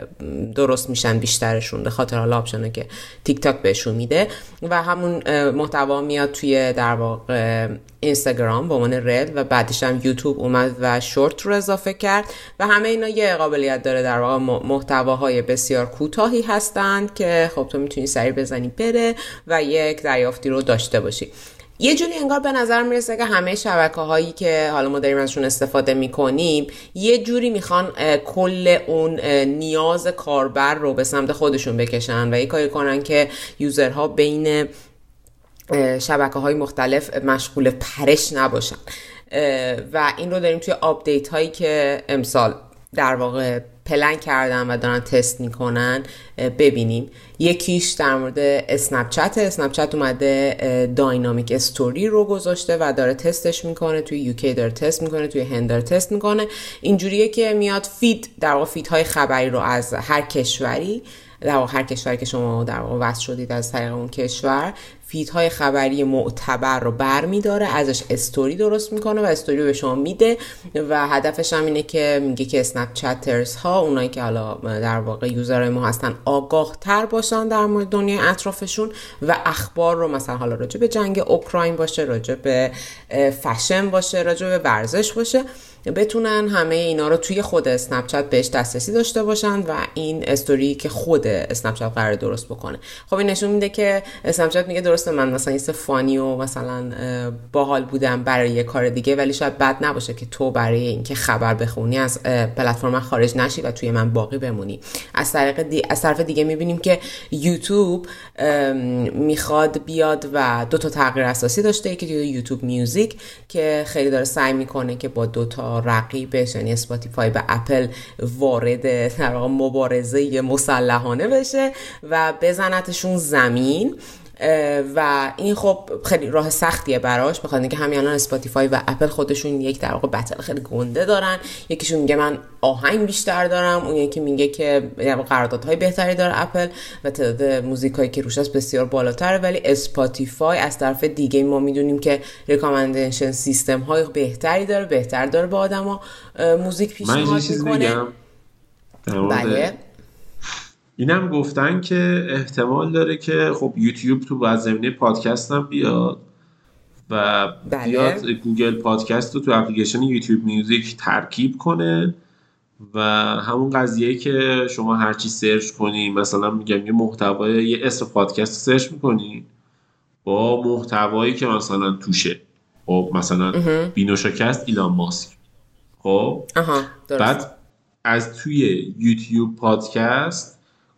[SPEAKER 6] درست میشن بیشترشون به خاطر حالا option ه که تیک تاک بهشون میده و همون محتوا میاد توی در واقع اینستاگرام به عنوان reel و بعدش هم یوتیوب اومد و شورت رو اضافه کرد و همه اینا یه قابلیت داره. در واقع محتواهای بسیار کوتاهی هستند که خب تو می‌تونی سریع بزنی بره و یک دریافتی رو داشته باشی. یه جوری انگار به نظر می‌رسه که همه شبکه هایی که حالا ما داریم ازشون استفاده می‌کنیم یه جوری می‌خوان کل اون نیاز کاربر رو به سمت خودشون بکشن و یه کاری کنن که user ها بین شبکه های مختلف مشغول پرش نباشن. و این رو داریم توی update هایی که امسال در واقع پلن کردن و دارن تست می‌کنن ببینیم. یکیش در مورد Snapchat Snapchat اومده dynamic story رو گذاشته و داره تستش می‌کنه توی UK داره تست می‌کنه توی هند تست می‌کنه. اینجوریه که میاد feed در واقع feed های خبری رو از هر کشوری در هر کشوری که شما در واقع وصل شدید از طریق اون کشور feed های خبری معتبر رو بر میداره ازش استوری درست می‌کنه و استوری رو به شما میده و هدفش هم اینه که میگه که Snapchatters ها اونایی که حالا در واقع user های ما هستن آگاه تر باشن در مورد دنیای اطرافشون و اخبار رو مثلا حالا راجع به جنگ اوکراین باشه راجع به فشن باشه راجع به ورزش باشه. بتونن همه اینا رو توی خود اسنپ چت بهش دسترسی داشته باشن و این استوری که خود اسنپ چت قرار درست بکنه. خب این نشون میده که اسنپ چت میگه درسته من مثلا یه فانی و مثلا باحال بودم برای یه کار دیگه ولی شاید بد نباشه که تو برای اینکه خبر بخونی از پلتفرم خارج نشی و توی من باقی بمونی. از طریق دی... از طرف دیگه می‌بینیم که یوتیوب می‌خواد بیاد و دو تا تغییر اساسی داشته که YouTube Music که خیلی داره سعی می‌کنه که با دو تا رقیبش یعنی Spotify و اپل وارد در مبارزه مسلحانه بشه و بزنتشون زمین. و این خب خیلی راه سختیه براش. بخاطر اینکه همین الان Spotify و اپل خودشون یک در واقع battle خیلی گنده دارن. یکیشون میگه من آهنگ بیشتر دارم اون یکی میگه که قراردادهای بهتری داره اپل و تعداد موزیکایی که روش هست بسیار بالاتره. ولی Spotify از طرف دیگه ما می‌دونیم که recommendation system های بهتری داره بهتر داره به آدما موزیک پیشنهاد می‌کنه.
[SPEAKER 2] بله. اینم گفتن که احتمال داره که خب یوتیوب تو از زمینه پادکست هم بیاد و
[SPEAKER 6] بله.
[SPEAKER 2] بیاد Google Podcast رو تو اپلیکیشن YouTube Music ترکیب کنه و همون قضیه که شما هرچی search کنی مثلا میگم یه محتوای یه اسم پادکست search می‌کنی با محتوایی که مثلا توشه. خب مثلا بینوشاکست ایلان ماسک. خب؟ بعد از توی یوتیوب پادکست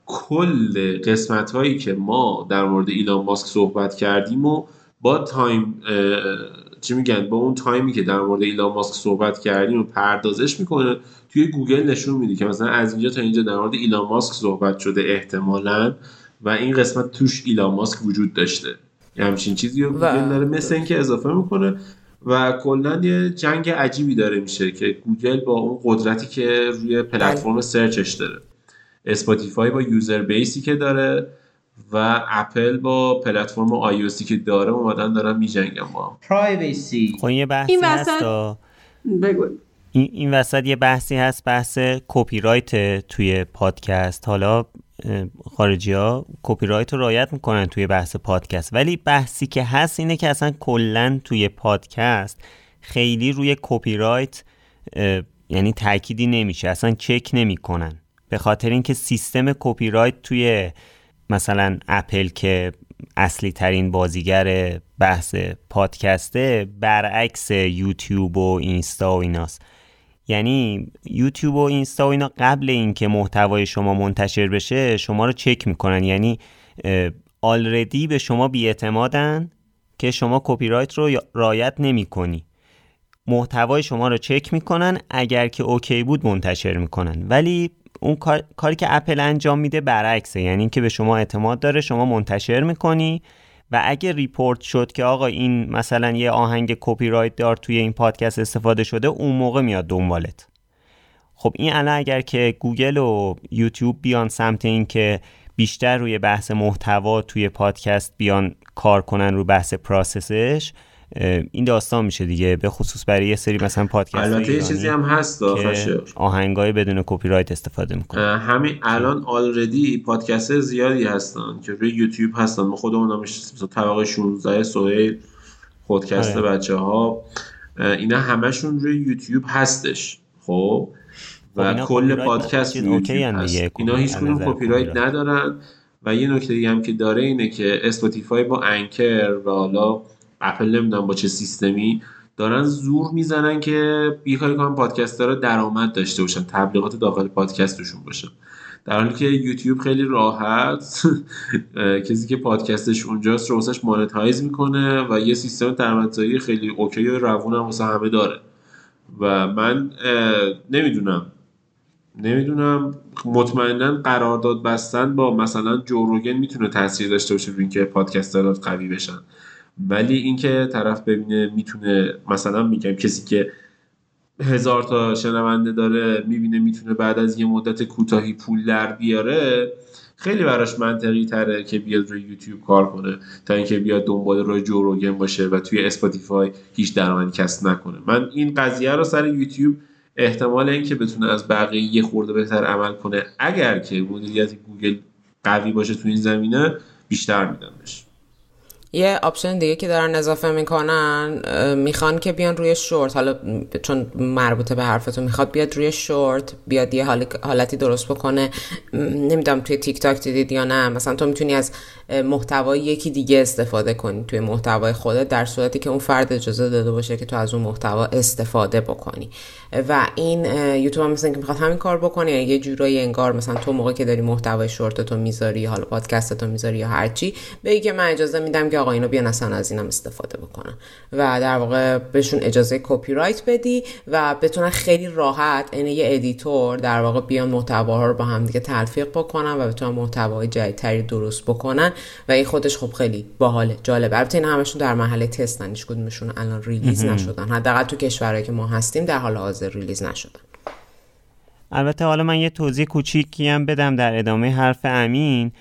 [SPEAKER 2] کل قسمت هایی که ما در مورد ایلان ماسک صحبت کردیم و با time چی میگن؟ با اون time ی که در مورد ایلان ماسک صحبت کردیم و پردازش می‌کنه توی گوگل نشون میده که مثلا از اینجا تا اینجا در مورد ایلان ماسک صحبت شده احتمالا و این قسمت توش ایلان ماسک وجود داشته. همچین چیزی رو گوگل داره مثل اینکه اضافه می‌کنه و کلا یه جنگ عجیبی داره میشه که گوگل با اون قدرتی که روی پلتفرم search ش داره. Spotify با user base ی که داره و اپل با پلتفرم هایی که داره اومدن دارن میجنگن با
[SPEAKER 3] privacy
[SPEAKER 1] خب یه بحثی
[SPEAKER 4] این
[SPEAKER 1] هست
[SPEAKER 4] وسط- بگو.
[SPEAKER 1] این, این وسط یه بحثی هست بحث کپی رایت توی پادکست. حالا خارجی ها کپی رایت رو رعایت می‌کنن توی بحث پادکست. ولی بحثی که هست اینه که اصلا کلا توی پادکست خیلی روی کپی رایت یعنی تأکیدی نمیشه. اصلا چک نمی‌کنن. به خاطر اینکه سیستم کپی رایت توی مثلا اپل که اصلی ترین بازیگر بحث پادکسته برعکس یوتیوب و Insta و ایناست. یعنی یوتیوب و Insta و اینا قبل اینکه محتوای شما منتشر بشه شما رو چک می‌کنن. یعنی already به شما بی‌اعتمادن که شما کپی رایت رو رعایت نمی‌کنی. محتوای شما رو چک می‌کنن اگر که OK بود منتشر می‌کنن. ولی اون کار... کاری که اپل انجام میده برعکسه. یعنی که به شما اعتماد داره شما منتشر می‌کنی و اگه report شد که آقا این مثلا یه آهنگ کپی رایت دار توی این پادکست استفاده شده اون موقع میاد دنبالت. خب این الان اگر که گوگل و یوتیوب بیان سمت این که بیشتر روی بحث محتوا توی پادکست بیان کار کنن رو بحث process ش این داستان میشه دیگه به خصوص برای یه سری مثلا پادکست
[SPEAKER 2] البته یه چیزی هم هست
[SPEAKER 1] آهنگای بدون کپی رایت استفاده می‌کنه.
[SPEAKER 2] همین الان already پادکست زیادی هستن که روی یوتیوب هستن ما خودمون هم مثلا طبقه 16 سهیل پادکست آره. بچه ها اینا همشون روی یوتیوب هستش خب؟ و خب کل پادکست یوتیوب هست. اینا هیچ کدوم کپی رایت ندارن. و یه نکته دیگه هم که داره اینه که Spotify با Anchor و حالا اپل نمی‌دونم با چه سیستمی دارن زور می‌زنن که بیکاری کنن پادکست رو درآمد داشته باشن تبلیغات داخل پادکستشون باشه در حالی که یوتیوب خیلی راحت کسی که پادکستش اونجاست رو واسش مانتایز می‌کنه و یه سیستم درآمدزایی خیلی اوکی و روون هم واسه همه داره. و من نمی‌دونم. نمی‌دونم. مطمئنا قرارداد بستن با مثلا جوروگن می‌تونه تاثیر داشته باشه روی اینکه پادکسترات قوی بشن. ولی اینکه طرف ببینه می‌تونه مثلا میگم کسی که هزار تا شنونده داره می‌بینه می‌تونه بعد از یه مدت کوتاهی پول در بیاره خیلی براش منطقی تره که بیاد روی یوتیوب کار کنه تا اینکه بیاد دنبال روی Joe Rogan باشه و توی Spotify هیچ درآمدی کسب نکنه. من این قضیه رو سر یوتیوب احتمال اینکه بتونه از بقیه یه خورده بهتر عمل کنه اگر که مدیریت گوگل قوی باشه تو این زمینه بیشتر میدن
[SPEAKER 6] یه option دیگه که دارن اضافه می‌کنن می‌خوان که بیان روی شورت. حالا چون مربوطه به حرفتون می‌خواد بیاد روی شورت بیاد یه حالتی درست بکنه. نمی‌دونم توی تیک تاک دیدید یا نه. مثلا تو می‌تونی از محتوای یکی دیگه استفاده کنی توی محتوای خودت در صورتی که اون فرد اجازه داده باشه که تو از اون محتوا استفاده بکنی. و این یوتیوب هم مثلا که می‌خواد همین کار بکنه یعنی یه جورایی انگار مثلا تو موقعی که داری محتوای شورت تو می‌ذاری حالا پادکست تو می‌ذاری یا هرچی بگی که من اجازه میدم که آقا اینو بیان اصلا از اینم استفاده بکنن. و در واقع بهشون اجازه کپی رایت بدی و بتونن خیلی راحت این یه editor در واقع بیان محتواها رو با هم دیگه تلفیق بکنن و بتونن محتوای جدیدتری درست بکنن. و این خودش خب خیلی باحاله جالبه البته این همشون در مرحله تستن هیچ کدومشون الان release نشدن. حداقل تو کشورهایی که ما هستیم در حال حاضر release نشدن.
[SPEAKER 1] البته حالا من یه توضیح کوچیکی هم بدم در ادامه حرف امین.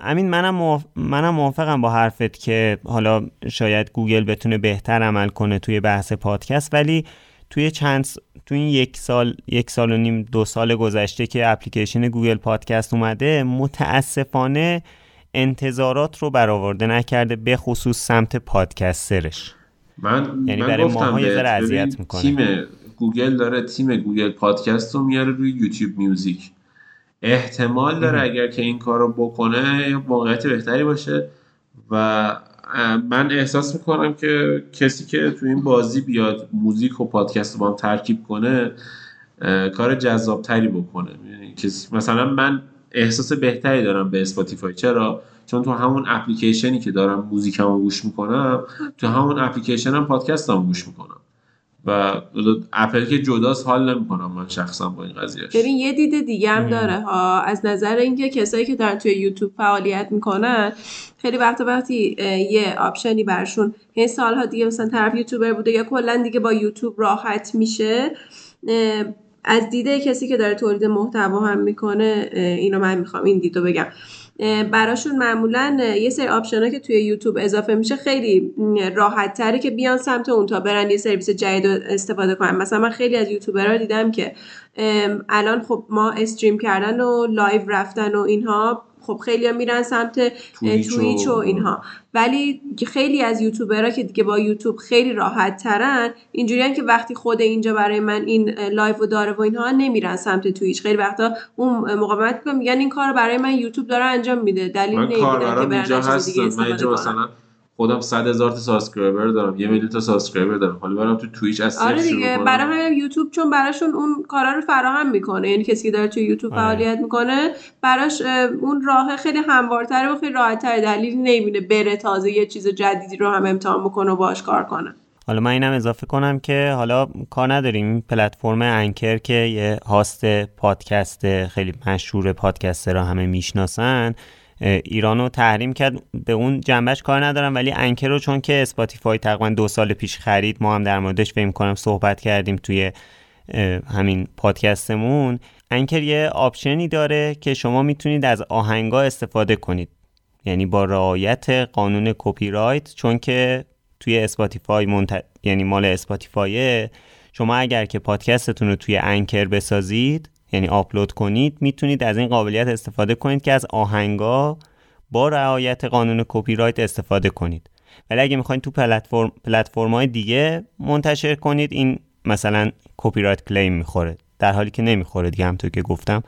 [SPEAKER 1] امین منم, منم موافقم با حرفت که حالا شاید گوگل بتونه بهتر عمل کنه توی بحث پادکست ولی توی چند توی این یک سال یک سال و نیم دو سال گذشته که اپلیکیشن گوگل پادکست اومده متاسفانه انتظارات رو برآورده نکرده به خصوص سمت پادکسترش.
[SPEAKER 2] من یعنی من برای ما یه ذره اذیت می‌کنه. تیم گوگل داره تیم گوگل پادکست رو میاره روی یوتیوب میوزیک. احتمال داره اگر که این کار رو بکنه واقعیت بهتری باشه و من احساس می‌کنم که کسی که تو این بازی بیاد موزیک و پادکست رو با هم ترکیب کنه کار جذابتری بکنه. یعنی مثلا من احساس بهتری دارم به اسپاتیفای. چرا؟ چون تو همون اپلیکیشنی که دارم موزیکمو گوش می‌کنم تو همون اپلیکیشن هم پادکستم گوش می‌کنم. و اپل که جداست حال نمی‌کنم من شخصا با این قضیه
[SPEAKER 4] ببین یه دید دیگه هم داره ها. از نظر اینکه کسایی که دارن توی یوتیوب فعالیت می‌کنن خیلی وقت وقتی یه آپشنی برشون این سالها دیگه مثلا طرف یوتیوبر بوده یا کلا دیگه با یوتیوب راحت میشه از دید کسی که داره تولید محتوا هم می‌کنه اینو من می‌خوام این دیدو بگم. براشون معمولا یه سری آپشن که توی یوتیوب اضافه میشه خیلی راحت تره که بیان سمت اون تا برن یه سرویس جدید استفاده کنن. مثلا من خیلی از یوتیوبرها دیدم که الان خب ما stream کردن و live رفتن و اینها خب خیلی میرن سمت تویچ و اینها. ولی خیلی از یوتیوبرها که دیگه با یوتیوب خیلی راحت ترن اینجوریان که وقتی خود اینجا برای من این live و داره و اینها نمیرن سمت تویچ خیلی وقتا اون مقاومت میگن این کار برای من یوتیوب داره انجام میده. دلیل نمی‌دونن که برن من اینجا مثلا
[SPEAKER 2] خودم 100 هزار تا subscriber دارم یه میلیون تا subscriber دارم. حالا برام تو تویچ از
[SPEAKER 4] آره دیگه برای همین یوتیوب چون براشون اون کارا رو فراهم می‌کنه. یعنی کسی که داره تو یوتیوب آره. فعالیت می‌کنه براش اون راه خیلی هموارتره و خیلی راحتتر دلیلی نمی‌بینه بره تازه یه چیز جدیدی رو هم امتحان بکنه و باش کار کنه.
[SPEAKER 1] حالا من اینم اضافه کنم که حالا کار نداریم. پلتفرم انکر که یه host پادکست خیلی مشهور پادکست را همه می‌شناسن. ایران رو تحریم کرد. به اون جنبش کار ندارم ولی انکر رو چون که اسپاتیفای تقریبا دو سال پیش خرید ما هم در موردش فکر کنم صحبت کردیم توی همین پادکستمون. انکر یه آپشنی داره که شما می‌تونید از آهنگا استفاده کنید. یعنی با رعایت قانون کپی رایت چون که توی اسپاتیفای منت... یعنی مال اسپاتیفای شما اگر که پادکستتون رو توی انکر بسازید یعنی آپلود کنید می‌تونید از این قابلیت استفاده کنید که از آهنگا با رعایت قانون کپی رایت استفاده کنید. ولی اگه می‌خواین تو پلتفرم پلتفرم های دیگه منتشر کنید این مثلا کپی رایت claim می‌خوره. در حالی که نمی‌خوره دیگه همونطور که گفتم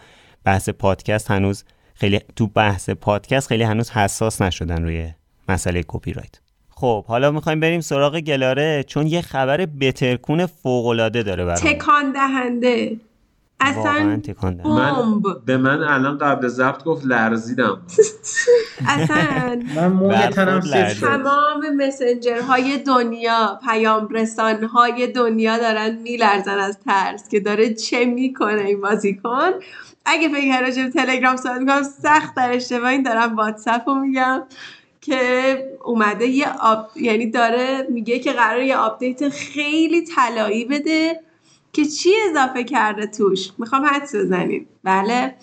[SPEAKER 1] بحث پادکست هنوز خیلی تو بحث پادکست خیلی هنوز حساس نشدن روی مسئله کپی رایت خب حالا می‌خوایم بریم سراغ گلاره چون یه خبر بترکون فوقالعاده داره برای
[SPEAKER 4] تکان دهنده. اصلا
[SPEAKER 2] من به من الان قبل ضبط گفت لرزیدم.
[SPEAKER 4] اصلا.
[SPEAKER 3] من موی تنم
[SPEAKER 4] تمام مسنجر های دنیا پیام رسان های دنیا دارن میلرزن از ترس که داره چه می‌کنه این بازیکن. اگه فکر راجع تلگرام صحبت می‌کنم سخت در اشتباهی دارم واتساپ رو میگم که اومده یه آب... یعنی داره میگه که قرار یه آپدیت خیلی طلایی بده که چی اضافه کرده توش؟ می‌خوام حدس بزنیم. بله.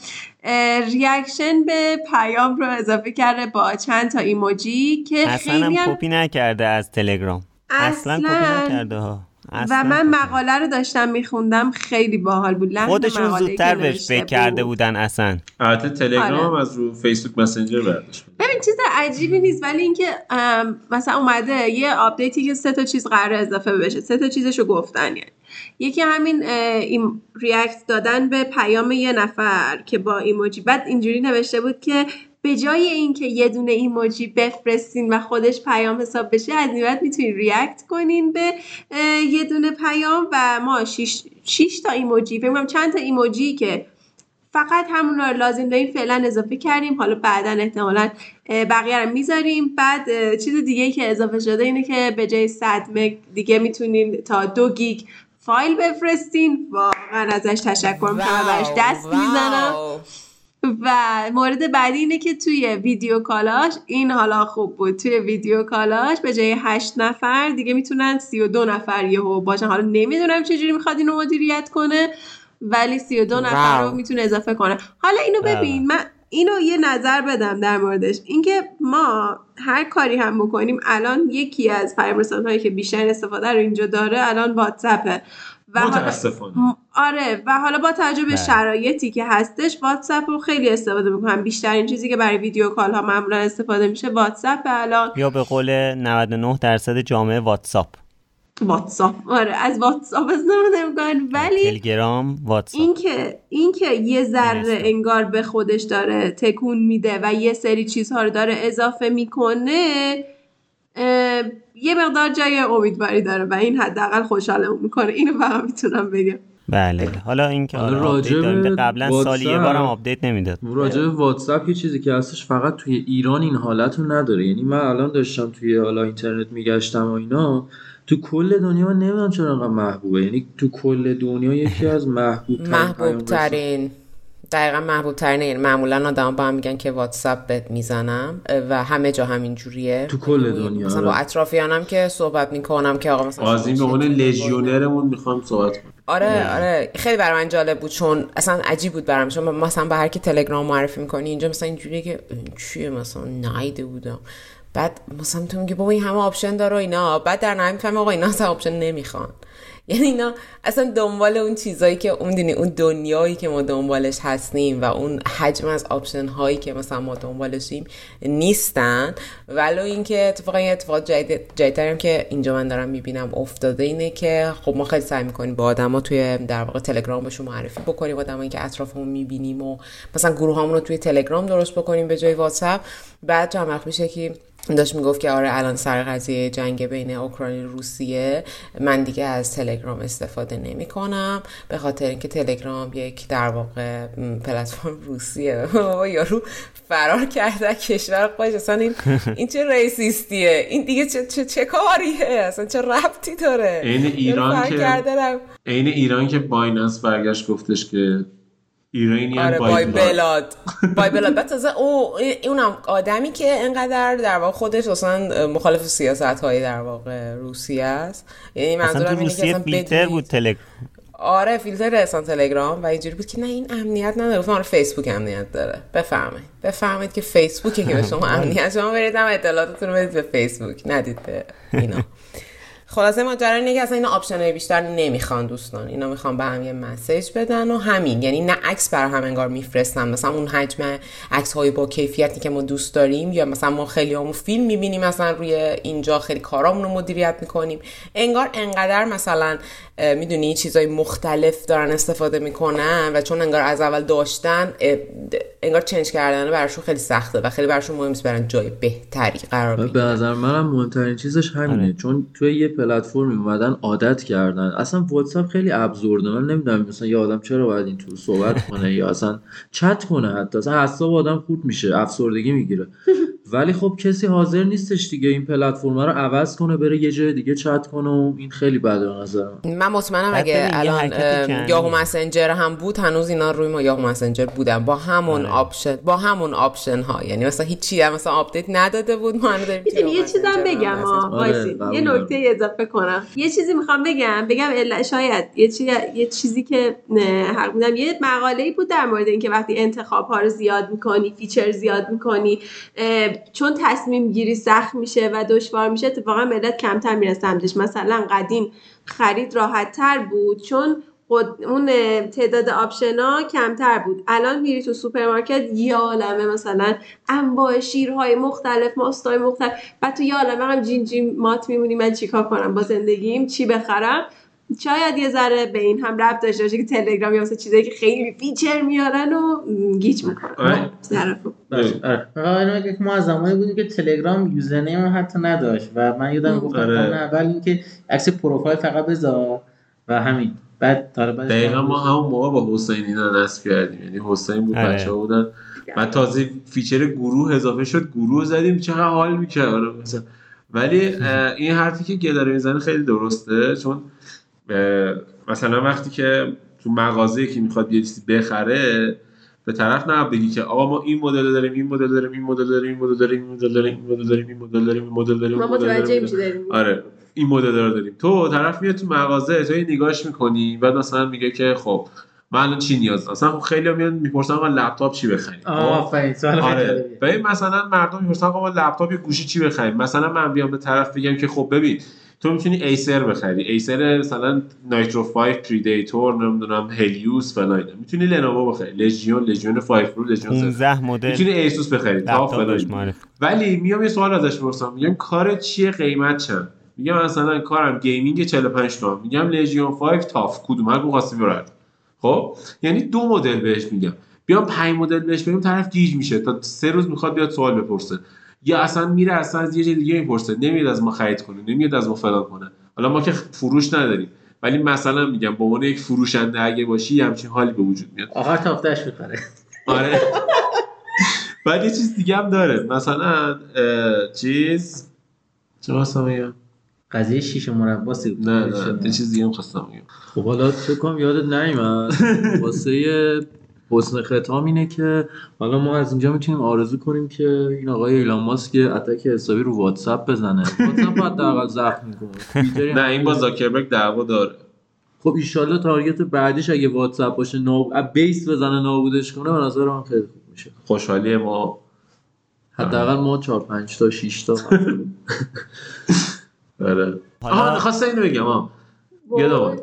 [SPEAKER 4] reaction به پیام رو اضافه کرده با چند تا ایموجی که
[SPEAKER 1] اصلا هم... کپی نکرده از تلگرام. اصلا,
[SPEAKER 4] اصلاً.
[SPEAKER 1] کپی نکرده ها.
[SPEAKER 4] و من مقاله رو داشتم میخوندم خیلی باحال بود. لحن
[SPEAKER 1] خودشون زودتر بهش فکر کرده
[SPEAKER 4] بود.
[SPEAKER 1] بودن اصلا.
[SPEAKER 2] البته تلگرام
[SPEAKER 4] آره.
[SPEAKER 2] از رو فیسبوک مسنجر برداشت
[SPEAKER 4] ببین چیز عجیبی نیست ولی اینکه مثلا اومده یه آپدیتی که سه تا چیز قرار اضافه بشه. سه تا چیزشو گفتن یعنی. یکی همین این react دادن به پیام یه نفر که با ایموجی بعد اینجوری نوشته بود که به جای اینکه یه دونه ایموجی بفرستین و خودش پیام حساب بشه از این می‌تونین react کنین به یه دونه پیام و ما شیش, شیش تا ایموجی. فکر چند تا ایموجی که فقط همون رو لازم داریم فعلا اضافه کردیم. حالا بعدا احتمالا بقیه رو می‌ذاریم. بعد چیز دیگه که اضافه شده اینه که به جای 100 مگ دیگه می‌تونین تا دو گیگ فایل بفرستین. واقعا ازش تشکر می‌کنم. براش دست می‌زنم. و مورد بعدی اینه که توی ویدیو کالاش این حالا خوب بود. توی ویدیو کالاش به جای هشت نفر دیگه می‌تونن سی و دو نفر یهو باشن. حالا نمی‌دونم چجوری می‌خواد اینو مدیریت کنه ولی سی و دو نفر رو. می‌تونه اضافه کنه. حالا اینو ببین من اینو یه نظر بدم در موردش. اینکه ما هر کاری هم بکنیم الان یکی از پیام هایی که بیشتر استفاده رو اینجا داره الان واتساپه. و حالا
[SPEAKER 2] متاسفانه.
[SPEAKER 4] آره و حالا با توجه به
[SPEAKER 1] بله.
[SPEAKER 4] شرایطی که هستش واتساپ رو خیلی استفاده می‌کنم. بیشترین چیزی که برای video call ها معمولا استفاده میشه واتساپ الان
[SPEAKER 1] یا به قول 99 درصد جامعه واتساپ.
[SPEAKER 4] واتساپ آره از واتساپ استفاده می‌کنن ولی
[SPEAKER 1] تلگرام واتساپ.
[SPEAKER 4] اینکه اینکه یه ذره. انگار به خودش داره تکون میده و یه سری چیزها رو داره اضافه می‌کنه یه مقدار جای امیدواری داره و این حداقل خوشحالمون می‌کنه. اینو فقط می‌تونم بگم.
[SPEAKER 1] بله. حالا اینکه
[SPEAKER 5] حالا راجع
[SPEAKER 1] داریم قبلا سال یه بارم update نمی‌داد.
[SPEAKER 5] راجع به واتساپ یه چیزی که هستش فقط توی ایران این حالت رو نداره. یعنی من الان داشتم توی حالا اینترنت میگشتم و اینا تو کل دنیا من نمی‌دونم چرا انقدر محبوبه. یعنی تو کل دنیا یکی از محبوب
[SPEAKER 6] محبوب ترین دقیقا محبوب ترین یعنی معمولا آدم با هم میگن که واتساپ بهت می‌زنم و همه جا همین جوریه.
[SPEAKER 5] تو کل دنیا،
[SPEAKER 6] مثلا
[SPEAKER 5] آره.
[SPEAKER 6] با اطرافیانم که صحبت می‌کنم که آقا مثلا
[SPEAKER 2] بازی به عنوان لژیونرمون می‌خوام صحبت کنم.
[SPEAKER 6] آره آره. خیلی برای من جالب بود چون اصلا عجیب بود برام. چون مثلا به هر کی تلگرام معرفی می‌کنی اینجا مثلا اینجوریه که این چیه مثلا؟ ندیده بودم. بعد مثلا تو میگی بابا این همه option داره و اینا. بعد در نهایت می‌فهمی آقا اینا اصلا option نمی‌خوان. یعنی اینا اصلا دنبال اون چیزایی که اون دونی اون دنیایی که ما دنبالش هستیم و اون حجم از option هایی که مثلا ما دنبالشیم نیستن. ولو اینکه اتفاقا یه اتفاق جدید جدیدتری هم که اینجا من دارم می‌بینم افتاده اینه که خب ما خیلی سعی می‌کنیم با آدما توی در واقع تلگرام بهشون معرفی بکنیم آدمایی که اطرافمون می‌بینیم و مثلا گروه رو توی تلگرام درست بکنیم به جای واتساپ. بعد چند وقت میشه که داشت می‌گفت که آره الان سر قضیه جنگ بین اوکراین و روسیه من دیگه از تلگرام استفاده نمی کنم به خاطر اینکه تلگرام یک در واقع پلتفرم روسیه. بابا یارو فرار کرده کشور خودش. اصلا این این چه ریسیستیه؟ این دیگه چه, چه, چه کاریه؟ اصلا چه ربطی داره؟
[SPEAKER 2] عین
[SPEAKER 6] یارو
[SPEAKER 2] ایران که-. عین ایران که بایننس برگشت گفتش که ایرانیان
[SPEAKER 6] آره
[SPEAKER 2] بای
[SPEAKER 6] بای
[SPEAKER 2] بلاد.
[SPEAKER 6] بای بلاد بعد تازه او اونم آدمی که انقدر در واقع خودش اصلا مخالف سیاست های در واقع روسیه است. یعنی منظورم اینه که اصلا
[SPEAKER 1] فیلتر بود تلگرام.
[SPEAKER 6] آره فیلتر اصلا تلگرام و اینجوری بود که نه این امنیت نداره. گفتم آره فیسبوک امنیت داره. بفرمایید بفرمایید که فیسبوکه که به شما امنیت شما برید. هم اطلاعاتتون رو بدید به فیسبوک. ندید به اینا. خلاصه ماجرا اینه که اصلا اینا option های بیشتر نمی‌خوان دوستان. اینا می‌خوان به هم یه message بدن و همین. یعنی نه عکس برا هم انگار میفرستن. مثلا اون حجم عکس های با کیفیتی که ما دوست داریم یا مثلا ما خیلی همون فیلم می‌بینیم مثلا روی اینجا خیلی کارامون رو مدیریت می‌کنیم. انگار انقدر مثلا می‌دونی چیزای مختلف دارن استفاده می‌کنن و چون انگار از اول داشتن انگار چنج کردن براشون خیلی سخته و خیلی براشون مهم برن جای بهتری قرار
[SPEAKER 5] و به
[SPEAKER 6] بگیرن.
[SPEAKER 5] نظر منم مهمترین چیزش همینه. چون توی یه پلتفرمی اومدن عادت کردن. اصلا واتساپ خیلی ابزورده. من نمی‌دونم مثلا یه آدم چرا باید اینطور صحبت کنه یا اصلا چت کنه حتی. اصلا اعصاب آدم خورد میشه. افسردگی می‌گیره. ولی خب کسی حاضر نیستش دیگه این پلتفرم رو عوض کنه بره یه جای دیگه چت کنه و این خیلی بده به نظر من
[SPEAKER 6] من مطمئنم اگه الان یاهو مسنجر هم بود هنوز اینا روی ما یاهو مسنجر بودن. با همون
[SPEAKER 1] آره.
[SPEAKER 6] option با همون option ها. یعنی مثلا هیچی هم مثلا update نداده بود ما داریم
[SPEAKER 4] یه چیزم بگم
[SPEAKER 5] آره،
[SPEAKER 4] یه. نکته اضافه کنم. یه چیزی می‌خوام بگم. بگم شاید یه, چیزی یه چیزی که حق بودم. یه مقاله ای بود در مورد اینکه وقتی انتخاب ها رو زیاد می‌کنی feature زیاد می‌کنی چون تصمیم گیری سخت میشه و دشوار میشه اتفاقا ملت کمتر میره سمتش. مثلا قدیم خرید راحت تر بود چون خود اون تعداد option ا کمتر بود. الان میری تو سوپرمارکت یه عالمه مثلا انواع شیرهای مختلف ماستای مختلف. بعد تو یه عالمه هم جین جین مات میمونی من چیکار کنم؟ با زندگیم چی بخرم؟ شاید یه ذره به این هم ربط داشته باشه که تلگرام یا مثلا چیزایی که خیلی feature میارن و گیج می‌کنن.
[SPEAKER 2] آره.
[SPEAKER 3] باشه. آره. ما از زمانی بودیم که تلگرام username هم حتی نداشت و من یادم گفتم
[SPEAKER 2] آره.
[SPEAKER 3] اول اینکه عکس پروفایل فقط بذار و همین. بعد
[SPEAKER 2] دقیقا ما همون موقع با حسین اینا نصب کردیم. یعنی حسین بود
[SPEAKER 1] آره.
[SPEAKER 2] بچه ها بودن بعد تازه feature گروه اضافه شد گروه زدیم چقدر حال می‌کرد. مثلا. ولی این حرفی که گداره می‌زنه خیلی درسته چون مثلا وقتی که تو مغازه که می‌خواد یه چیزی بخره به طرف نه بگی که آقا ما این مدل داریم این مدل داریم این مدل داریم این مدل داریم این مدل داریم این مدل داریم این مدل داریم این مدل داریم
[SPEAKER 4] ما
[SPEAKER 2] این مدل داریم،
[SPEAKER 4] متوجه
[SPEAKER 2] آره این مدل رو داریم تو طرف میاد تو مغازه تو یه نگاهش می‌کنی بعد مثلا میگه که خب من الان چی نیاز دارم مثلا خب خیلی میاد می‌پرسن آقا لپتاپ چی بخریم خب؟
[SPEAKER 3] آفرین سوال
[SPEAKER 2] آره. ببین مثلا مردم می‌پرسن آقا ما لپتاپ یا گوشی چی بخریم مثلا من بیام به طرف بگم که خب ببین تو می‌تونی ایسر بخری. ایسر مثلا نایترو 5 پریدیتور نمی‌دونم هلیوس فلان اینا. می‌تونی لنوو بخری. لژیون لژیون 5 پرو لژیون 7
[SPEAKER 1] 15 مدل.
[SPEAKER 2] می‌تونی ایسوس بخری. تا فلان ولی میام یه سوال ازش می‌پرسم میگم کار چیه؟ قیمت چند؟ میگم مثلا کارم gaming 45 تومن. میگم لژیون 5 تاف کدوم؟ هر خواستی برات خب؟ یعنی دو مدل بهش میگم. بیام پنج مدل بهش بگم طرف گیج میشه. تا سه روز می‌خواد بیاد سوال بپرسه. یا اصلا میره اصلا از یه جای دیگه می‌پرسه. نمیاد از ما خرید کنه نمیاد از ما فلان کنه. حالا ما که فروش نداریم. ولی مثلا میگم به عنوان یک فروشنده اگه باشی همچین حالی به وجود میاد.
[SPEAKER 3] آخر تافتش می‌خوره
[SPEAKER 2] آره. بعد یه چیز دیگه هم داره. مثلا اه، چیز؟ چه خواستم بگم؟
[SPEAKER 3] قضیه شیشه مرباسی بود.
[SPEAKER 2] نه نه یه چیز دیگه هم خواستم بگم.
[SPEAKER 5] خب حالا فکر کنم یادت نیومد. واسه حسن ختام اینه که حالا ما از اینجا می‌تونیم آرزو کنیم که این آقای ایلان ماسک یه attack حسابی رو واتساپ بزنه. واتساپ حداقل زخم می‌کنه.
[SPEAKER 2] نه این با زاکربرگ دعوا داره.
[SPEAKER 5] خب ایشالله target بعدیش اگه واتساپ باشه ناب... بیس بزنه نابودش کنه به نظر من خیلی خوب میشه.
[SPEAKER 2] خوشحالی ما.
[SPEAKER 5] حداقل ما 4 5 تا 6 تا.
[SPEAKER 2] آره. آها خواستم اینو بگم. یادم.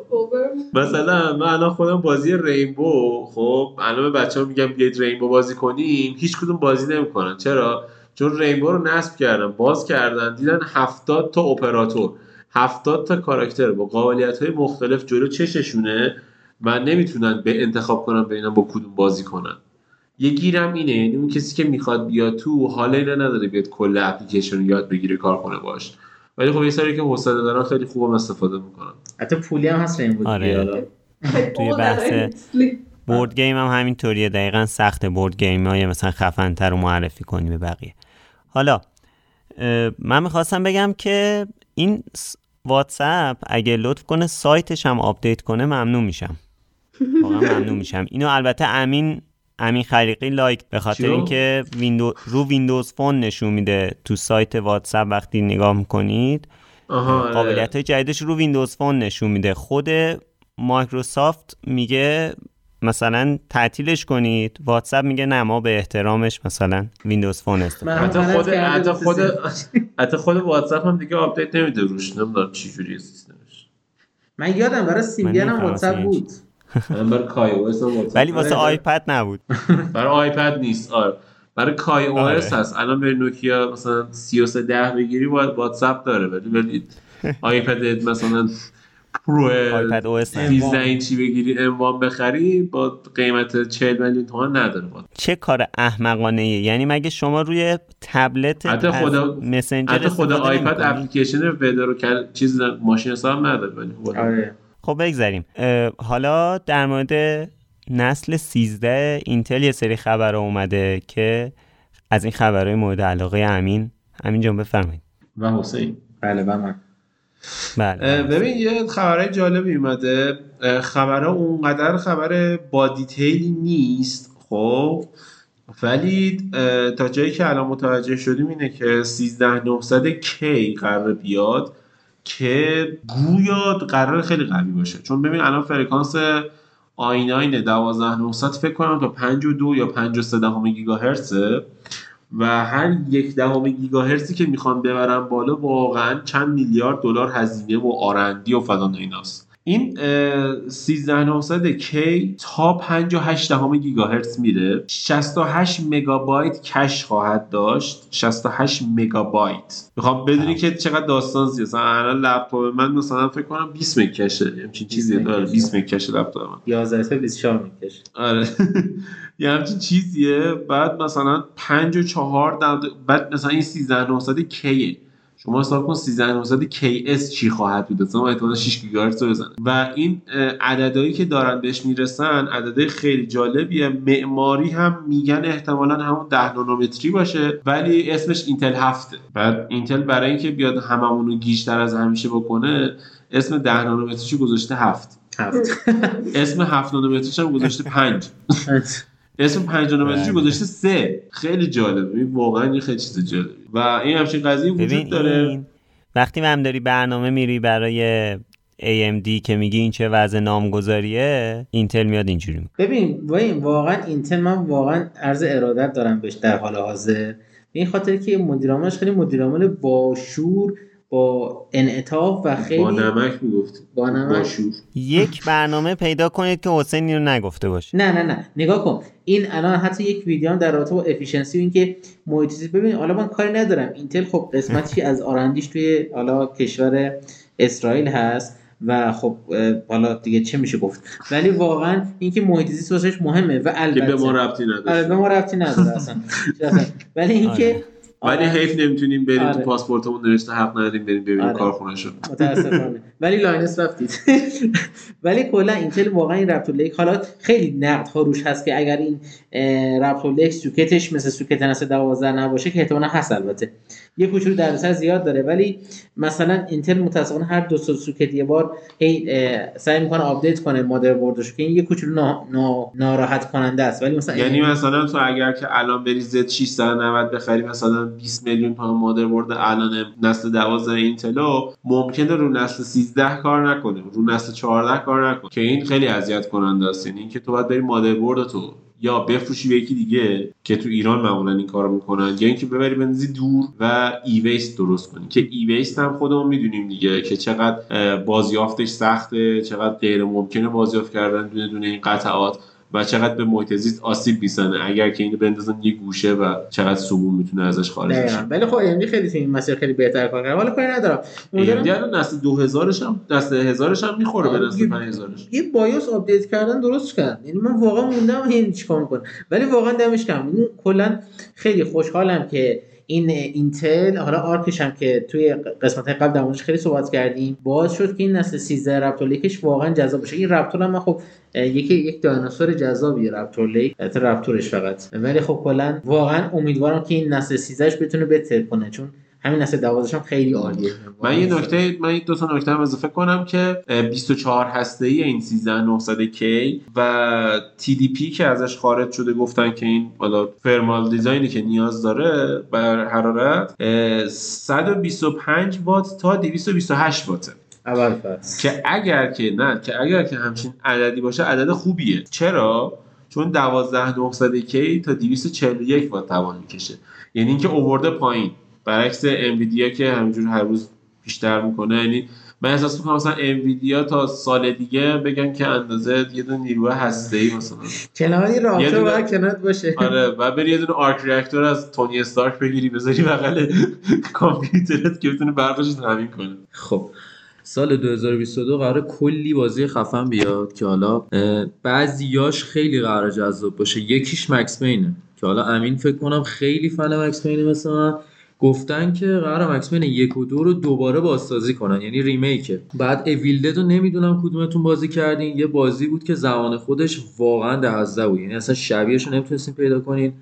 [SPEAKER 2] مثلا من الان خودم بازی رینبو خب الان به بچه ها میگم بیاید رینبو بازی کنیم هیچ کدوم بازی نمی‌کنن. چرا؟ چون رینبو رو نصب کردن باز کردن دیدن هفتاد تا اپراتور هفتاد تا کاراکتر با قابلیت های مختلف جلو چششونه و نمی‌تونن به انتخاب کنن ببینن با کدوم بازی کنن. یه گیرم اینه یعنی اون کسی که می‌خواد بیاد تو حالا اینا نداره بیاد کل اپلیکیشن رو یاد بگیره کار کنه باش. ولی خب یه سری که حوصله دارن خیلی خوبم استفاده می‌کنن.
[SPEAKER 3] حتی پولی هم هست رین بود
[SPEAKER 1] آره. توی بحث board game هم همینطوریه. دقیقا سخت board game های مثلا خفن تر رو معرفی کنی به بقیه. حالا من می‌خواستم بگم که این واتساپ اگه لطف کنه سایتش هم update کنه ممنون میشم. واقعا ممنون میشم. اینو البته امین امین خلیقی like به خاطر؟ اینکه ویندو رو ویندوز فون نشون میده تو سایت واتساپ وقتی نگاه می‌کنید.
[SPEAKER 2] آره.
[SPEAKER 1] قابلیت های جدیدش رو ویندوز فون نشون میده. خود مایکروسافت میگه مثلا تعطیلش کنید. واتساپ میگه نه ما به احترامش مثلا ویندوز فون
[SPEAKER 3] من-
[SPEAKER 2] حتی خود حتی خود. حتی خود واتساپ هم دیگه update نمیده روش. نمی‌دونم چی جوریه سیستمش.
[SPEAKER 3] من یادم برای سیمبین هم واتساپ بود.
[SPEAKER 2] من برای کای او اس
[SPEAKER 1] ولی واسه
[SPEAKER 3] آره.
[SPEAKER 1] آیپد نبود.
[SPEAKER 2] برای آیپد نیست آره. برای کای او
[SPEAKER 1] آره.
[SPEAKER 2] اس هست. الان به نوکیا مثلا 3310 بگیری باید واتساپ داره. ولی ولی آیپد مثلا پرو
[SPEAKER 1] آیپد او اس
[SPEAKER 2] 13 اینچی بگیری اموان بخری با قیمت 40 میلیون تومان نداره باید.
[SPEAKER 1] چه کار احمقانه ایه یعنی مگه شما روی تبلت
[SPEAKER 2] حتی خدا-
[SPEAKER 1] مسنجر
[SPEAKER 2] حتی خود
[SPEAKER 1] استفاده
[SPEAKER 2] آیپد؟ application weather رو کل... چیز ماشین حساب نداره ولی
[SPEAKER 3] آره.
[SPEAKER 1] خب بگذریم حالا در مورد نسل 13 اینتل یه سری خبر اومده که از این خبرهای مورد علاقه امین. امین جان بفرمایید.
[SPEAKER 2] و حسین.
[SPEAKER 3] بله و من
[SPEAKER 1] بله
[SPEAKER 2] اه، ببین یه خبرهای جالبی اومده. خبرها اونقدر خبر با دیتیلی نیست خب؟ ولی تا جایی که الان متوجه شدیم اینه که 13900 کی قرار بیاد. که گویا قرار خیلی قوی باشه. چون ببین الان فرکانس آیناین 12900 فکر کنم تا 52 یا 53 دهم گیگاهرتزه و هر یک دهم گیگاهرتزی که می‌خوان ببرن بالا واقعا چند میلیارد دلار هزینه و آرندی و فلان ایناست. این اه، 13900 کی تا 58 دهم گیگاهرتز میره. 68 مگابایت کش خواهد داشت. 68 مگابایت. می‌خوام بدونی که چقدر داستان زیاد. مثلا الان لپتاپ من مثلا فکر کنم 20 مگ کشه همچین چیزی
[SPEAKER 3] 20 مگ
[SPEAKER 2] داره
[SPEAKER 3] کشه.
[SPEAKER 2] 20 مگ کشه لپتاپ من.
[SPEAKER 3] 11 تا 24 می‌کشه
[SPEAKER 2] آره. یه همچین چیزیه. بعد مثلا 5 و 4 بعد مثلا این 13900 کیه شما حساب کن 13900 KS چی خواهد بود؟ مثلا احتمالاً 6 گیگاهرتز رو بزنه. و این عددهایی که دارن بهش می‌رسن عددهای خیلی جالبیه. معماری هم میگن احتمالا همون 10 نانومتری باشه ولی اسمش اینتل هفته. بعد اینتل برای اینکه بیاد هممون رو گیجتر از همیشه بکنه اسم 10 نانومتریشو گذاشته هفت.
[SPEAKER 3] هفت.
[SPEAKER 2] اسم 7 نانومتریش هم گذاشته 5 اسم 5 نانومتریش
[SPEAKER 1] بله.
[SPEAKER 2] گذاشته؟ 3 خیلی جالبه این واقعا خیلی چیز جالبی. و این همچین قضیه وجود
[SPEAKER 1] ببین
[SPEAKER 2] داره.
[SPEAKER 1] این وقتی هم داری برنامه میری برای AMD که میگی این چه وضع نامگذاریه اینتل میاد اینجوری می‌کنه.
[SPEAKER 3] ببین وای واقعا اینتل من واقعا عرض ارادت دارم بهش در حال حاضر. به این خاطر که مدیرعاملش خیلی مدیرعامل باشور با انعطاف و خیلی
[SPEAKER 2] با نمک می‌گفتی.
[SPEAKER 3] با نمک.
[SPEAKER 2] با شور.
[SPEAKER 1] یک برنامه پیدا کنید که حسین اینو نگفته باشه.
[SPEAKER 3] نه نه نه. نگاه کن. این الان حتی یک ویدیو هم در رابطه با efficiency و اینکه محیط زیست ببین حالا من کاری ندارم. اینتل خب قسمتی از R&D ش توی حالا کشور اسرائیل هست و خب حالا دیگه چه میشه گفت. ولی واقعا اینکه محیط زیست واسش مهمه و
[SPEAKER 2] که
[SPEAKER 3] البته
[SPEAKER 2] به ما ربطی
[SPEAKER 3] آره
[SPEAKER 2] نداشت
[SPEAKER 3] به ما ربطی نداره اصلا. اصلا. ولی اینکه
[SPEAKER 2] ولی
[SPEAKER 3] آره.
[SPEAKER 2] حیف نمی‌تونیم بریم
[SPEAKER 3] آره.
[SPEAKER 2] تو پاسپورتمون نوشته حق نداریم بریم ببینیم
[SPEAKER 3] آره.
[SPEAKER 2] کارخونه‌شو
[SPEAKER 3] متاسفانه ولی لاینس رفتید ولی کلا اینتل واقعا این Raptor Lake حالا خیلی نقد ها روش هست که اگر این Raptor Lake socket ش مثل socket نسل 12 نباشه که احتمالا هست البته یه کوچولو دردسر زیاد داره ولی مثلا اینتل متاسفانه هر دو سال socket یه بار هی سعی می‌کنه آپدیت کنه مادربردش که این یه کوچولو نا... نا... ناراحت کننده است ولی مثلا
[SPEAKER 2] یعنی مثلا تو اگر که الان بری Z 690 بخری مثلا 20 میلیون تومان مادربرد الان نسل 12 اینتلو ممکنه رو نسل 13 کار نکنه رو نسل 14 کار نکنه. که این خیلی اذیت کننده است. یعنی اینکه تو باید بری مادربرد تو یا بفروشی به یکی دیگه که تو ایران معمولا این کارو می‌کنن یا اینکه ببری بندازی دور و e-waste درست کنی. که e-waste هم خودمون می‌دونیم دیگه که چقدر بازیافتش سخته چقدر غیر ممکنه بازیافت کردن دونه دونه این قطعات. و چقدر به محیط زیست آسیب می‌زنه. اگر که اینو بندازن یه گوشه و چقدر سموم می‌تونه ازش خارج. بشه.
[SPEAKER 3] ولی خب AMD خیلی تو این مسیر خیلی بهتر کار کرده. حالا کاری ندارم.
[SPEAKER 2] الان نسل 2000 هم نسل 1000 هم می‌خوره به نسل
[SPEAKER 3] یه-
[SPEAKER 2] 5000
[SPEAKER 3] یه BIOS آپدیت کردن درست کرد یعنی من واقعا موندم این چیکار می‌کنه ولی واقعا دمش گرم کلا خیلی خوشحالم که این اینتل حالا Arc ش هم که توی قسمت قبل در خیلی صحبت کردیم باز شد که این نسل 13 Raptor Lake ش واقعا جذاب بشه این raptor هم خب یکی یک دایناسور جذابیه Raptor Lake raptor ش فقط. ولی خب کلا واقعا امیدوارم که این نسل 13 ش بتونه بهتر کنه. چون همین نسل 12 هم خیلی عالیه.
[SPEAKER 2] من یه نکته من دو تا نکته هم اضافه کنم که اه، 24 هسته ای این 13900K و TDP که ازش خارج شده گفتن که این حالا فرمال دیزاینی که نیاز داره بر حرارت اه، 125 وات تا 228 واته.
[SPEAKER 3] اول فصل
[SPEAKER 2] که اگر که نه که اگر که همچین عددی باشه عدد خوبیه. چرا؟ چون 12900K تا 241 وات توان می‌کشه. یعنی اینکه اوورده پایین. برعکس انویدیا که همینجور هر روز بیشتر می‌کنه یعنی من احساس می‌کنم مثلا انویدیا تا سال دیگه بگن که اندازه یه دونه نیروی هسته‌ای مثلا.
[SPEAKER 3] کنار راکتور
[SPEAKER 2] دونه-
[SPEAKER 3] باید کنارت باشه.
[SPEAKER 2] آره و بری یه دونه آرک ریاکتور از تونی استارک بگیری بذاری بغل کامپیوترت که بتونه برقش تامین کنه.
[SPEAKER 5] خب سال 2022 قرار کلی بازی خفن بیاد که حالا بعضیاش خیلی قرار جذاب باشه. یکیش مکس پینه که حالا امین فکر کنم خیلی فن مکس پینه مثل من گفتن که قرار مکس پین یک و دو رو دوباره بازسازی کنن یعنی ریمیکه بعد اویلدد رو نمی‌دونم کدومتون بازی کردین. یه بازی بود که زمان خودش واقعا دهزده بود. یعنی اصلا شبیهش رو نمی‌تونستین پیدا کنین.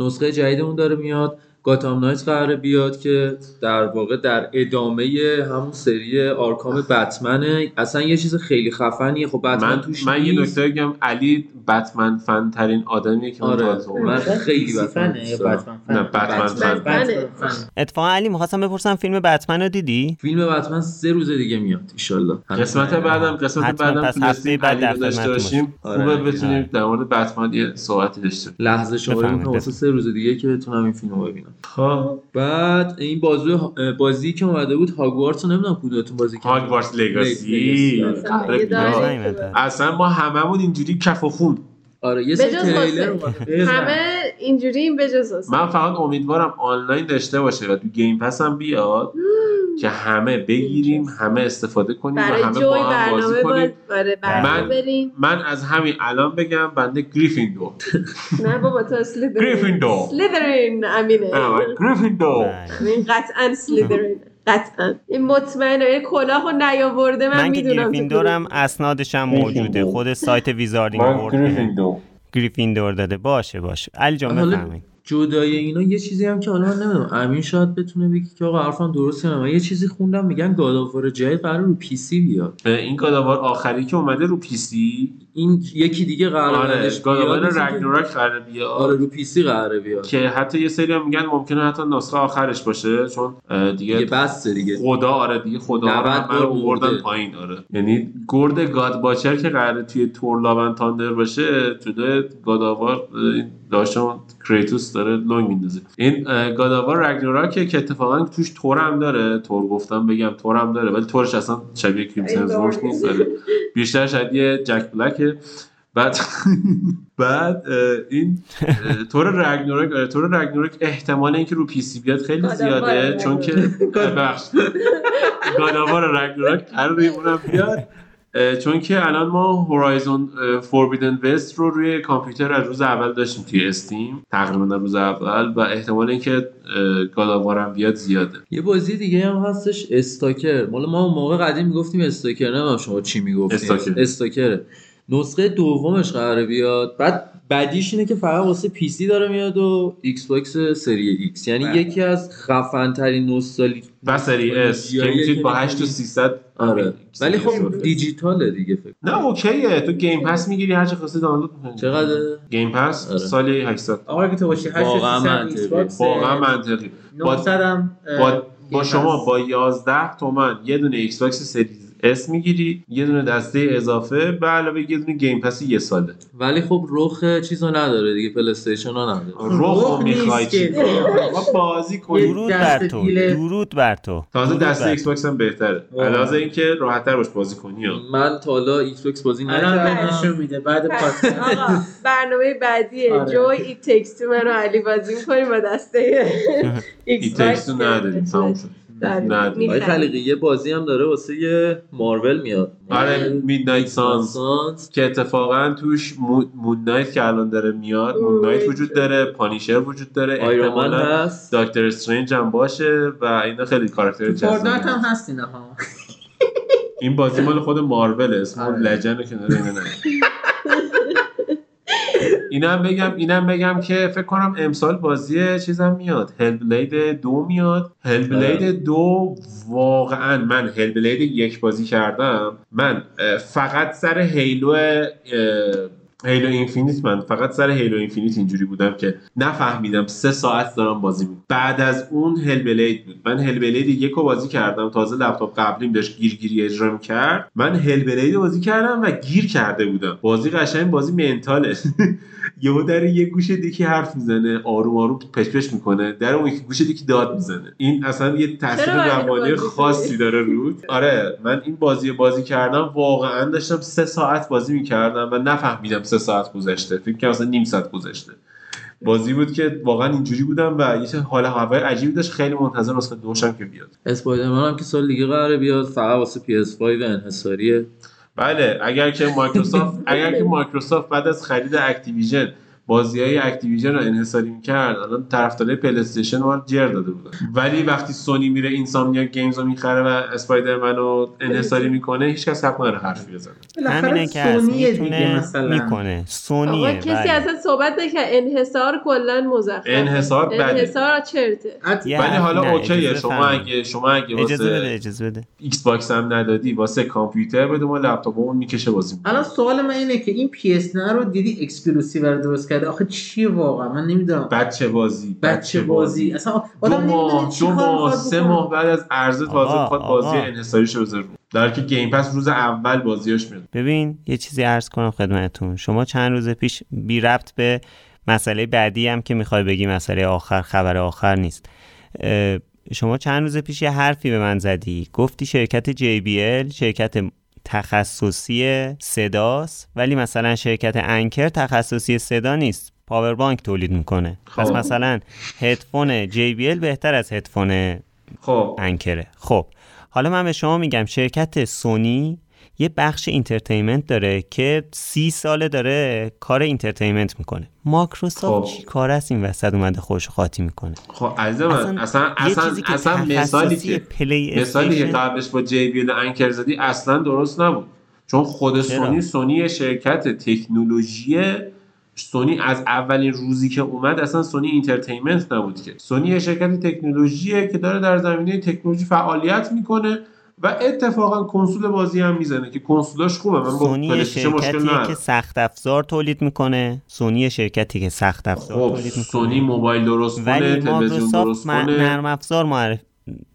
[SPEAKER 5] نسخه جدید اون داره میاد. گاتام نایت قراره بیاد که در واقع در ادامه همون سری آرکام بتمنه اصلا یه چیز خیلی خفنیه خب بتمن
[SPEAKER 2] من
[SPEAKER 5] توش
[SPEAKER 2] من یه
[SPEAKER 5] نیست.
[SPEAKER 2] نکته بگم علی بتمن فن ترین آدمیه که من
[SPEAKER 5] آره. من
[SPEAKER 2] عمرم
[SPEAKER 5] خیلی بتمن.
[SPEAKER 3] بتمن فن؟
[SPEAKER 2] نه، بتمن فن.
[SPEAKER 4] بتمنه.
[SPEAKER 3] فن.
[SPEAKER 1] اتفاقا علی می‌خواستم بپرسم فیلم بتمن رو دیدی
[SPEAKER 5] فیلم بتمن سه روز دیگه میاد ایشالله
[SPEAKER 2] قسمت بعدم قسمت بعدم
[SPEAKER 1] هفته
[SPEAKER 2] تونستیم
[SPEAKER 1] بعد
[SPEAKER 2] داشته باشیم
[SPEAKER 5] آره.
[SPEAKER 2] خوبه بتونیم. در مورد بتمن یه صحبتی داشته باشیم.
[SPEAKER 5] لحظه واسه سه روز دیگه که بتونم این فیلم رو ببینم
[SPEAKER 2] خب
[SPEAKER 5] بعد این بازی بازی که اومده بود هاگوارتس رو نمی‌دونم کدومتون بازی کرد
[SPEAKER 2] هاگوارتس لگاسی
[SPEAKER 5] لگاسی.
[SPEAKER 4] اصلا
[SPEAKER 2] آره، ما هممون اینجوری کف و خون.
[SPEAKER 5] آره یه
[SPEAKER 4] یه
[SPEAKER 5] سری تریلر
[SPEAKER 4] همه اینجوری به جز حسین.
[SPEAKER 2] من فقط امیدوارم آنلاین داشته باشه و تو Game Pass هم بیاد که همه بگیریم همه استفاده کنیم و
[SPEAKER 4] برای
[SPEAKER 2] همه
[SPEAKER 4] جوی
[SPEAKER 2] با هم بازی
[SPEAKER 4] برنامه
[SPEAKER 2] کنیم. من-
[SPEAKER 4] بریم.
[SPEAKER 2] من از همین الان بگم بنده گریفیندور.
[SPEAKER 4] نه بابا تو اسلیدرین
[SPEAKER 2] گریفیندور.
[SPEAKER 4] اسلیدرین امینه.
[SPEAKER 2] نه، من گریفیندور.
[SPEAKER 4] این قطعا اسلیدرین قطعا. این مطمئنه این کلاه رو نیاورده من,
[SPEAKER 1] من که
[SPEAKER 4] می‌دونم
[SPEAKER 1] گریفیندورم اسنادش هم موجوده. خود سایت Wizarding
[SPEAKER 2] من. گریفیندور.
[SPEAKER 1] گریفیندور داده. باشه باشه. علی جان بفرمایید.
[SPEAKER 5] جدای اینا یه چیزی هم که حالا من نمی‌دونم امین شاید بتونه بگی که آقا حرفم درسته من یه چیزی خوندم میگن God of War جدید قرار رو PC بیاد.
[SPEAKER 2] این God of War آخری که اومده رو PC؟
[SPEAKER 5] این یکی دیگه قرار
[SPEAKER 2] آره
[SPEAKER 5] که-
[SPEAKER 2] Ragnarok قراره بیاد.
[SPEAKER 5] آره رو PC قراره بیاد.
[SPEAKER 2] که حتی یه سری هم میگن ممکنه حتی نسخه آخرش باشه چون
[SPEAKER 5] دیگه
[SPEAKER 2] دیگه
[SPEAKER 5] بسته دیگه.
[SPEAKER 2] خدا آره دیگه خدا
[SPEAKER 5] 90
[SPEAKER 2] رو همه رو
[SPEAKER 5] بار
[SPEAKER 2] آوردن
[SPEAKER 5] مرده.
[SPEAKER 2] پایین آره. یعنی گرد گاد باچر که قراره توی تور لاون تاندر باشه جدا گاداوار داشتم کریتوس داره لونگ میندازه. این گاداوار رگنوراکه که اتفاقا توش تور هم داره. تور گفتم بگم تور هم داره ولی تورش اصلا شبیه کریمسن زورت نیست. بیشتر شبیه جک بلکه بعد بعد این اه، تور رگنوراک آره تور رگنوراک احتمال اینکه رو پی سی بیاد خیلی زیاده چون که بخش God of War Ragnarok قراره اونم بیاد. چون که الان ما Horizon Forbidden West رو روی کامپیوتر از روز اول داشتیم توی Steam تقریبا روز اول و احتمال اینکه God of War هم بیاد زیاده.
[SPEAKER 5] یه بازی دیگه هم هستش Stalker مال ما موقع قدیم می‌گفتیم Stalker نمی‌دونم شما چی می‌گفتیم
[SPEAKER 2] Stalker.
[SPEAKER 5] Stalker ه نسخه دومش قراره بیاد. بعد بعدیش اینه که فقط واسه PC داره میاد و Xbox Series X. یعنی
[SPEAKER 3] بله.
[SPEAKER 5] یکی از خفن ترین نوستالی
[SPEAKER 2] و سری S که می‌تونید با
[SPEAKER 5] که
[SPEAKER 2] 8 و 300
[SPEAKER 5] آره. ولی خب
[SPEAKER 2] سری
[SPEAKER 5] دیجیتاله دیگه فکر
[SPEAKER 2] نه اوکیه. تو Game Pass می‌گیری هر چه خواستی دانلود می‌کنی.
[SPEAKER 5] چقدر
[SPEAKER 2] Game Pass
[SPEAKER 5] آره.
[SPEAKER 2] سالی 800
[SPEAKER 3] آقا که تو باشی 8
[SPEAKER 5] واقعا
[SPEAKER 3] 300
[SPEAKER 5] منطقی.
[SPEAKER 3] Xbox
[SPEAKER 2] واقعا منطقی. با,
[SPEAKER 3] 900 هم اه،
[SPEAKER 2] با, شما. با 11 تومن یه دونه Xbox Series S می‌گیری یه دونه دسته اضافه به علاوه یه دونه Game Pass یه ساله.
[SPEAKER 5] ولی خب رخ چیزو نداره دیگه پلی استیشن رو نداره
[SPEAKER 3] نیست
[SPEAKER 2] می‌خوای چی بازی کنیم
[SPEAKER 1] درود بر تو. درود بر تو.
[SPEAKER 2] تازه دسته ایکس باکس هم بهتره. علاوه اینکه راحت‌تر باش بازی کنی ها.
[SPEAKER 5] من تا حالا ایکس باکس بازی
[SPEAKER 3] الان
[SPEAKER 5] نکردم.
[SPEAKER 3] نشون میده بعد پادکست
[SPEAKER 4] آقا برنامه بعدیه.
[SPEAKER 3] آره.
[SPEAKER 4] جوی ای تکس تو من و علی بازی می‌کنیم با دسته ایکس
[SPEAKER 2] تکستو نداریم تموم شد. نداریم.
[SPEAKER 5] آقای خلیقی یه بازی هم داره واسه یه مارول میاد.
[SPEAKER 2] آره میدنایت سانز
[SPEAKER 5] سانز
[SPEAKER 2] که اتفاقا توش مون مون نایت که الان داره میاد مون نایت وجود داره پانیشر وجود داره احتمالاً
[SPEAKER 5] هست.
[SPEAKER 2] داکتر استرنج هم باشه و اینا خیلی کاراکتر جذابی
[SPEAKER 3] هم
[SPEAKER 2] هست.
[SPEAKER 3] اینا ها.
[SPEAKER 2] این بازی مال خود مارول اسم
[SPEAKER 3] آره.
[SPEAKER 2] لجن رو کنار اینا نه اینم بگم اینم بگم که فکر کنم امسال بازی چیزم میاد. Hellblade دو میاد. Hellblade دو واقعا من Hellblade یک بازی کردم. من فقط سر Halo Halo Infinite من فقط سر Halo Infinite اینجوری بودم که نفهمیدم سه ساعت دارم بازی می‌کنم. بعد از اون Hellblade بود. من Hellblade یک رو بازی کردم. تازه لپتاپ قبلیم داشت گیرگیری اجرا می‌کرد. من Hellblade بازی کردم و گیر کرده بودم. بازی قشنگ بازی mental ه. یهو در یه گوش دیگه حرف می‌زنه آروم آروم پش پش می‌کنه. در اون یکی گوش دیگه داد می‌زنه. این اصلا یه تاثیر روانی خاصی؟ داره رود. آره من این بازی بازی کردم واقعا داشتم سه ساعت بازی می‌کردم و نفهمیدم سه ساعت گذشته. فکر کنم مثلا نیم ساعت گذشته. بازی بود که واقعا اینجوری بودم و یه چه حال هوای عجیبی داشت. خیلی منتظر نسخه دوشم که بیاد.
[SPEAKER 5] اسپایدرمن هم که سال دیگه قراره بیاد فقط واسه PS5 انحصاریه.
[SPEAKER 2] بله اگر که مایکروسافت اگر که مایکروسافت بعد از خرید اکتیویژن بازی های اکتیویژن رو انحصاری می‌کرد. الان طرفدارای پلی استیشن رو جر داده بودن ولی وقتی سونی میره Insomniac Games رو می‌خره و Spider-Man رو انحصاری می‌کنه هیچکس حق نداره حرفی بزنه.
[SPEAKER 1] همینه که می‌تونه
[SPEAKER 3] مثلا.
[SPEAKER 1] می‌کنه.
[SPEAKER 4] آقا
[SPEAKER 1] سونیه
[SPEAKER 4] کسی
[SPEAKER 1] بله.
[SPEAKER 4] اصلا صحبت نکرد. انحصار کلا مزخرف
[SPEAKER 2] انحصار بده.
[SPEAKER 4] انحصار چرته؟
[SPEAKER 3] حتی-
[SPEAKER 1] یه
[SPEAKER 2] ولی حالا okay
[SPEAKER 1] ه.
[SPEAKER 2] شما. اگه شما اگه
[SPEAKER 1] اجازه بده اجازه بده.
[SPEAKER 2] ایکس باکس هم ندادی واسه کامپیوتر بده ما لپتاپمون می‌کشه بازی.
[SPEAKER 3] الان سوال من اینه که این PS رو دیدی exclusive رو درست کرده. آخه چیه واقعا؟ من نمی‌دونم.
[SPEAKER 2] بچه بازی
[SPEAKER 3] بچه بازی. اصلا
[SPEAKER 2] دو
[SPEAKER 3] آدم
[SPEAKER 2] ماه
[SPEAKER 3] چی
[SPEAKER 2] دو ماه
[SPEAKER 3] می‌خواد
[SPEAKER 2] سه. ماه بعد از عرضه تازه می‌خواد بازی. انحصاریش رو. بذاره در که Game Pass روز اول بازیاش میاد.
[SPEAKER 1] ببین یه چیزی عرض کنم خدمتتون. شما چند روز پیش بی ربط به مسئله بعدی هم که می‌خوای بگی مسئله آخر خبر آخر نیست. شما چند روز پیش یه حرفی به من زدی. گفتی شرکت JBL شرکت تخصصی صداست. ولی مثلا شرکت انکر تخصصی صدا نیست. power bank تولید می‌کنه. پس
[SPEAKER 2] خب.
[SPEAKER 1] مثلا هدفون JBL بهتر از هدفون
[SPEAKER 2] خب.
[SPEAKER 1] انکره. خب. حالا من به شما میگم شرکت سونی یه بخش entertainment داره که سی ساله داره کار entertainment می‌کنه. مایکروسافت
[SPEAKER 2] خب.
[SPEAKER 1] چی کاره است؟ این وسط اومده خودشو قاطی می‌کنه.
[SPEAKER 2] خب عزیز من اصلا اصلا
[SPEAKER 1] چیزی که
[SPEAKER 2] اصلا مثالی که
[SPEAKER 1] ولی
[SPEAKER 2] مثالی که قبلش با JBL انکر زدی اصلا درست نبود. چون خود
[SPEAKER 1] چرا؟
[SPEAKER 2] سونی سونی شرکت تکنولوژی سونی از اولین روزی که اومد اصلا سونی Entertainment نبود که. سونی یه شرکت تکنولوژیه که داره در زمینه تکنولوژی فعالیت می‌کنه. و اتفاقا کنسول بازی هم می‌زنه که کنسولاش خوبه. من
[SPEAKER 1] سونی شرکتیه که سخت افزار تولید می‌کنه. سونی شرکتی که سخت افزار
[SPEAKER 2] خب
[SPEAKER 1] تولید می‌کنه.
[SPEAKER 2] سونی موبایل درست کنه
[SPEAKER 1] ولی
[SPEAKER 2] تلویزیون درست کنه.
[SPEAKER 1] نرم افزار معرف...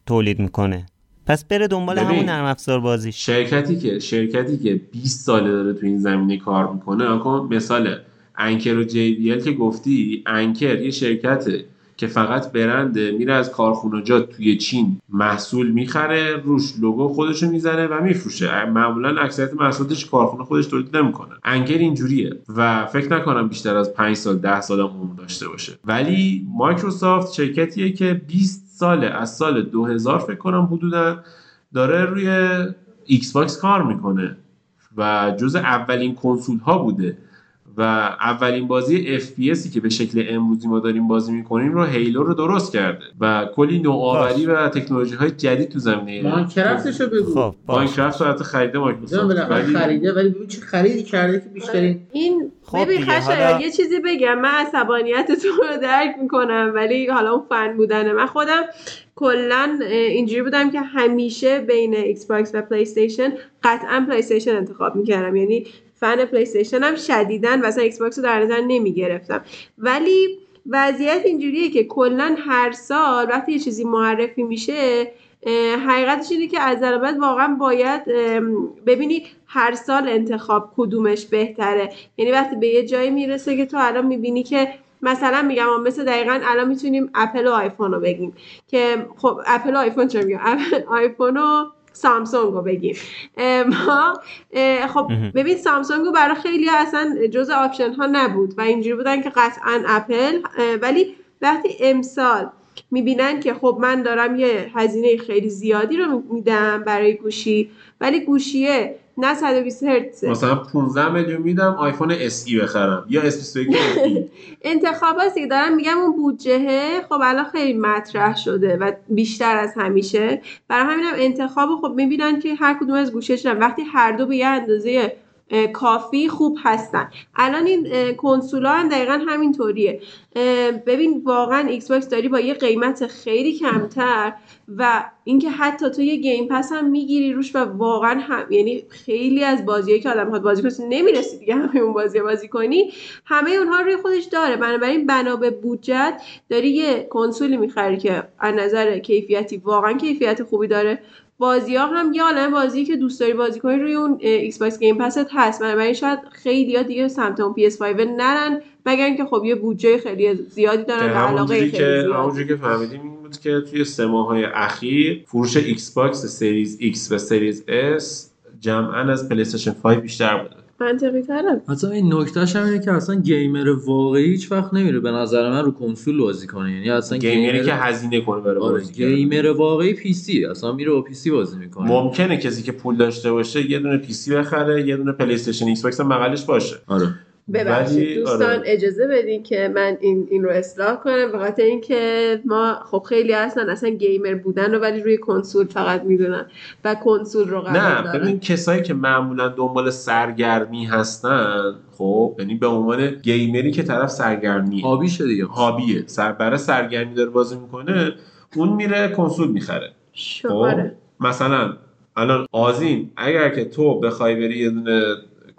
[SPEAKER 1] تولید می‌کنه. پس بره دنبال
[SPEAKER 2] ببین.
[SPEAKER 1] همون نرم افزار بازیش.
[SPEAKER 2] شرکتی که شرکتی که 20 ساله داره تو این زمینه کار می‌کنه مثال انکر و جی بی ال که گفتی انکر یه شرکته. که فقط برنده میره از کارخونجات توی چین محصول می‌خره روش لوگو خودشو می‌زنه و میفروشه. معمولا اکثریت محصولاتش کارخونه خودش تولید نمی‌کنه. انکر اینجوریه و فکر نکنم بیشتر از 5 سال 10 سال عمر داشته باشه. ولی مایکروسافت شرکتیه که 20 ساله از سال 2000 فکر کنم حدودا داره روی ایکس باکس کار می‌کنه و جز اولین کنسول ها بوده. و اولین بازی FPS که به شکل امروزی ما داریم بازی می‌کنیم رو Halo رو درست کرده و کلی نوآوری و تکنولوژی های جدید تو زمینه
[SPEAKER 3] Minecraft شو بگو.
[SPEAKER 1] خب.
[SPEAKER 2] Minecraft رو حتی خریده
[SPEAKER 3] بالاخره
[SPEAKER 2] ولی
[SPEAKER 3] خریده ولی ببین چه خریدی کرده که بیشترین
[SPEAKER 4] این
[SPEAKER 1] خب
[SPEAKER 4] ببین
[SPEAKER 1] حالا-
[SPEAKER 4] یه چیزی بگم. من عصبانیتتون رو درک می‌کنم ولی حالا اون فن بودنه من. خودم کلا اینجوری بودم که همیشه بین ایکس باکس و پلی استیشن قطعا پلی استیشن انتخاب می‌کردم. یعنی فن پلی استیشنم شدیداً و اصلا ایکس باکس رو در نظر نمی‌گرفتم. ولی وضعیت اینجوریه که کلا هر سال وقتی یه چیزی معرفی میشه حقیقتش اینه که از بعد واقعا باید ببینی هر سال انتخاب کدومش بهتره. یعنی وقتی به یه جایی می‌رسه که تو الان می‌بینی که مثلا میگم مثل دقیقا الان می‌تونیم اپل و آیفون رو بگیم. که خب اپل و آیفون چرا میگم؟ آیفون و سامسونگ رو بگیم ما خب. ببین سامسونگ رو برای خیلی اصلا جز option ها نبود و اینجوری بودن که قطعا اپل ولی وقتی امسال می‌بینن که خب من دارم یه هزینه خیلی زیادی رو میدم برای گوشی ولی گوشیه نه 120 هرتز
[SPEAKER 2] مثلا 15 میلیون میدم آیفون SE بخرم. یا S 21 FE.
[SPEAKER 4] انتخاباتی که دارم میگم اون بودجهه خب الان خیلی مطرح شده و بیشتر از همیشه. برای همینم انتخاب خب می‌بینن که هر کدوم از گوشش وقتی هر دو به یه اندازه کافی خوب هستن. الان این اه، کنسولا هم دقیقا همینطوریه. ببین واقعا ایکس باکس داری با یه قیمت خیلی کمتر و اینکه حتی تو یه Game Pass هم می‌گیری روش و واقعا هم یعنی خیلی از بازیایی که آدم می‌خواد بازی کنه نمی‌رسی دیگه همه اون بازی بازی کنی همه اونها روی خودش داره. بنابراین بنا به بودجت داری یه کنسولی می‌خری که از نظر کیفیتی واقعا کیفیت خوبی داره. بازی ها هم یه عالمه بازی که دوست داری بازی کنی روی اون ایکس باکس Game Pass هست. بنابراین شاید خیلی ها دیگه سمت اون PS5 نرن مگر اینکه خب یه بودجه خیلی زیادی
[SPEAKER 2] که
[SPEAKER 4] دارن و علاقه خیلی
[SPEAKER 2] که
[SPEAKER 4] زیادی
[SPEAKER 2] همونجوری که فهمیدیم این بود که توی سه ماه اخیر فروش ایکس باکس Series X و Series S جمعا از پلی استیشن 5 بیشتر بوده
[SPEAKER 4] منطقی تره.
[SPEAKER 5] مثلا این نکتهش هم اینه که اصلا gamer واقعی هیچ وقت نمیره. به نظر من رو کنسول بازی کنه. یعنی اصلا
[SPEAKER 2] gamer ی که هزینه کنه برای
[SPEAKER 5] آره
[SPEAKER 2] بازی.
[SPEAKER 5] gamer واقعی PC اصلا میره با PC بازی می‌کنه.
[SPEAKER 2] ممکنه کسی که پول داشته باشه یه دونه PC بخره یه دونه پلی استیشن ایکس باکس هم بغلش باشه.
[SPEAKER 5] آره.
[SPEAKER 4] ببخشید
[SPEAKER 2] ولی-
[SPEAKER 4] دوستان
[SPEAKER 2] آره.
[SPEAKER 4] اجازه بدین که من این این رو اصلاح کنم. به خاطر اینکه ما خب خیلی هستن اصلا gamer بودن رو ولی روی کنسول فقط می‌دونن و کنسول رو قبول
[SPEAKER 2] نه
[SPEAKER 4] دارن.
[SPEAKER 2] ببین کسایی که معمولا دنبال سرگرمی هستن خب یعنی به عنوان گیمری که طرف سرگرمیه
[SPEAKER 5] hobby شه دیگه.
[SPEAKER 2] hobby ه سر برای سرگرمی داره بازی می‌کنه اون میره کنسول می‌خره.
[SPEAKER 4] شو،
[SPEAKER 2] خب
[SPEAKER 4] آره.
[SPEAKER 2] مثلا الان آزین اگر که تو بخوای بری یه دونه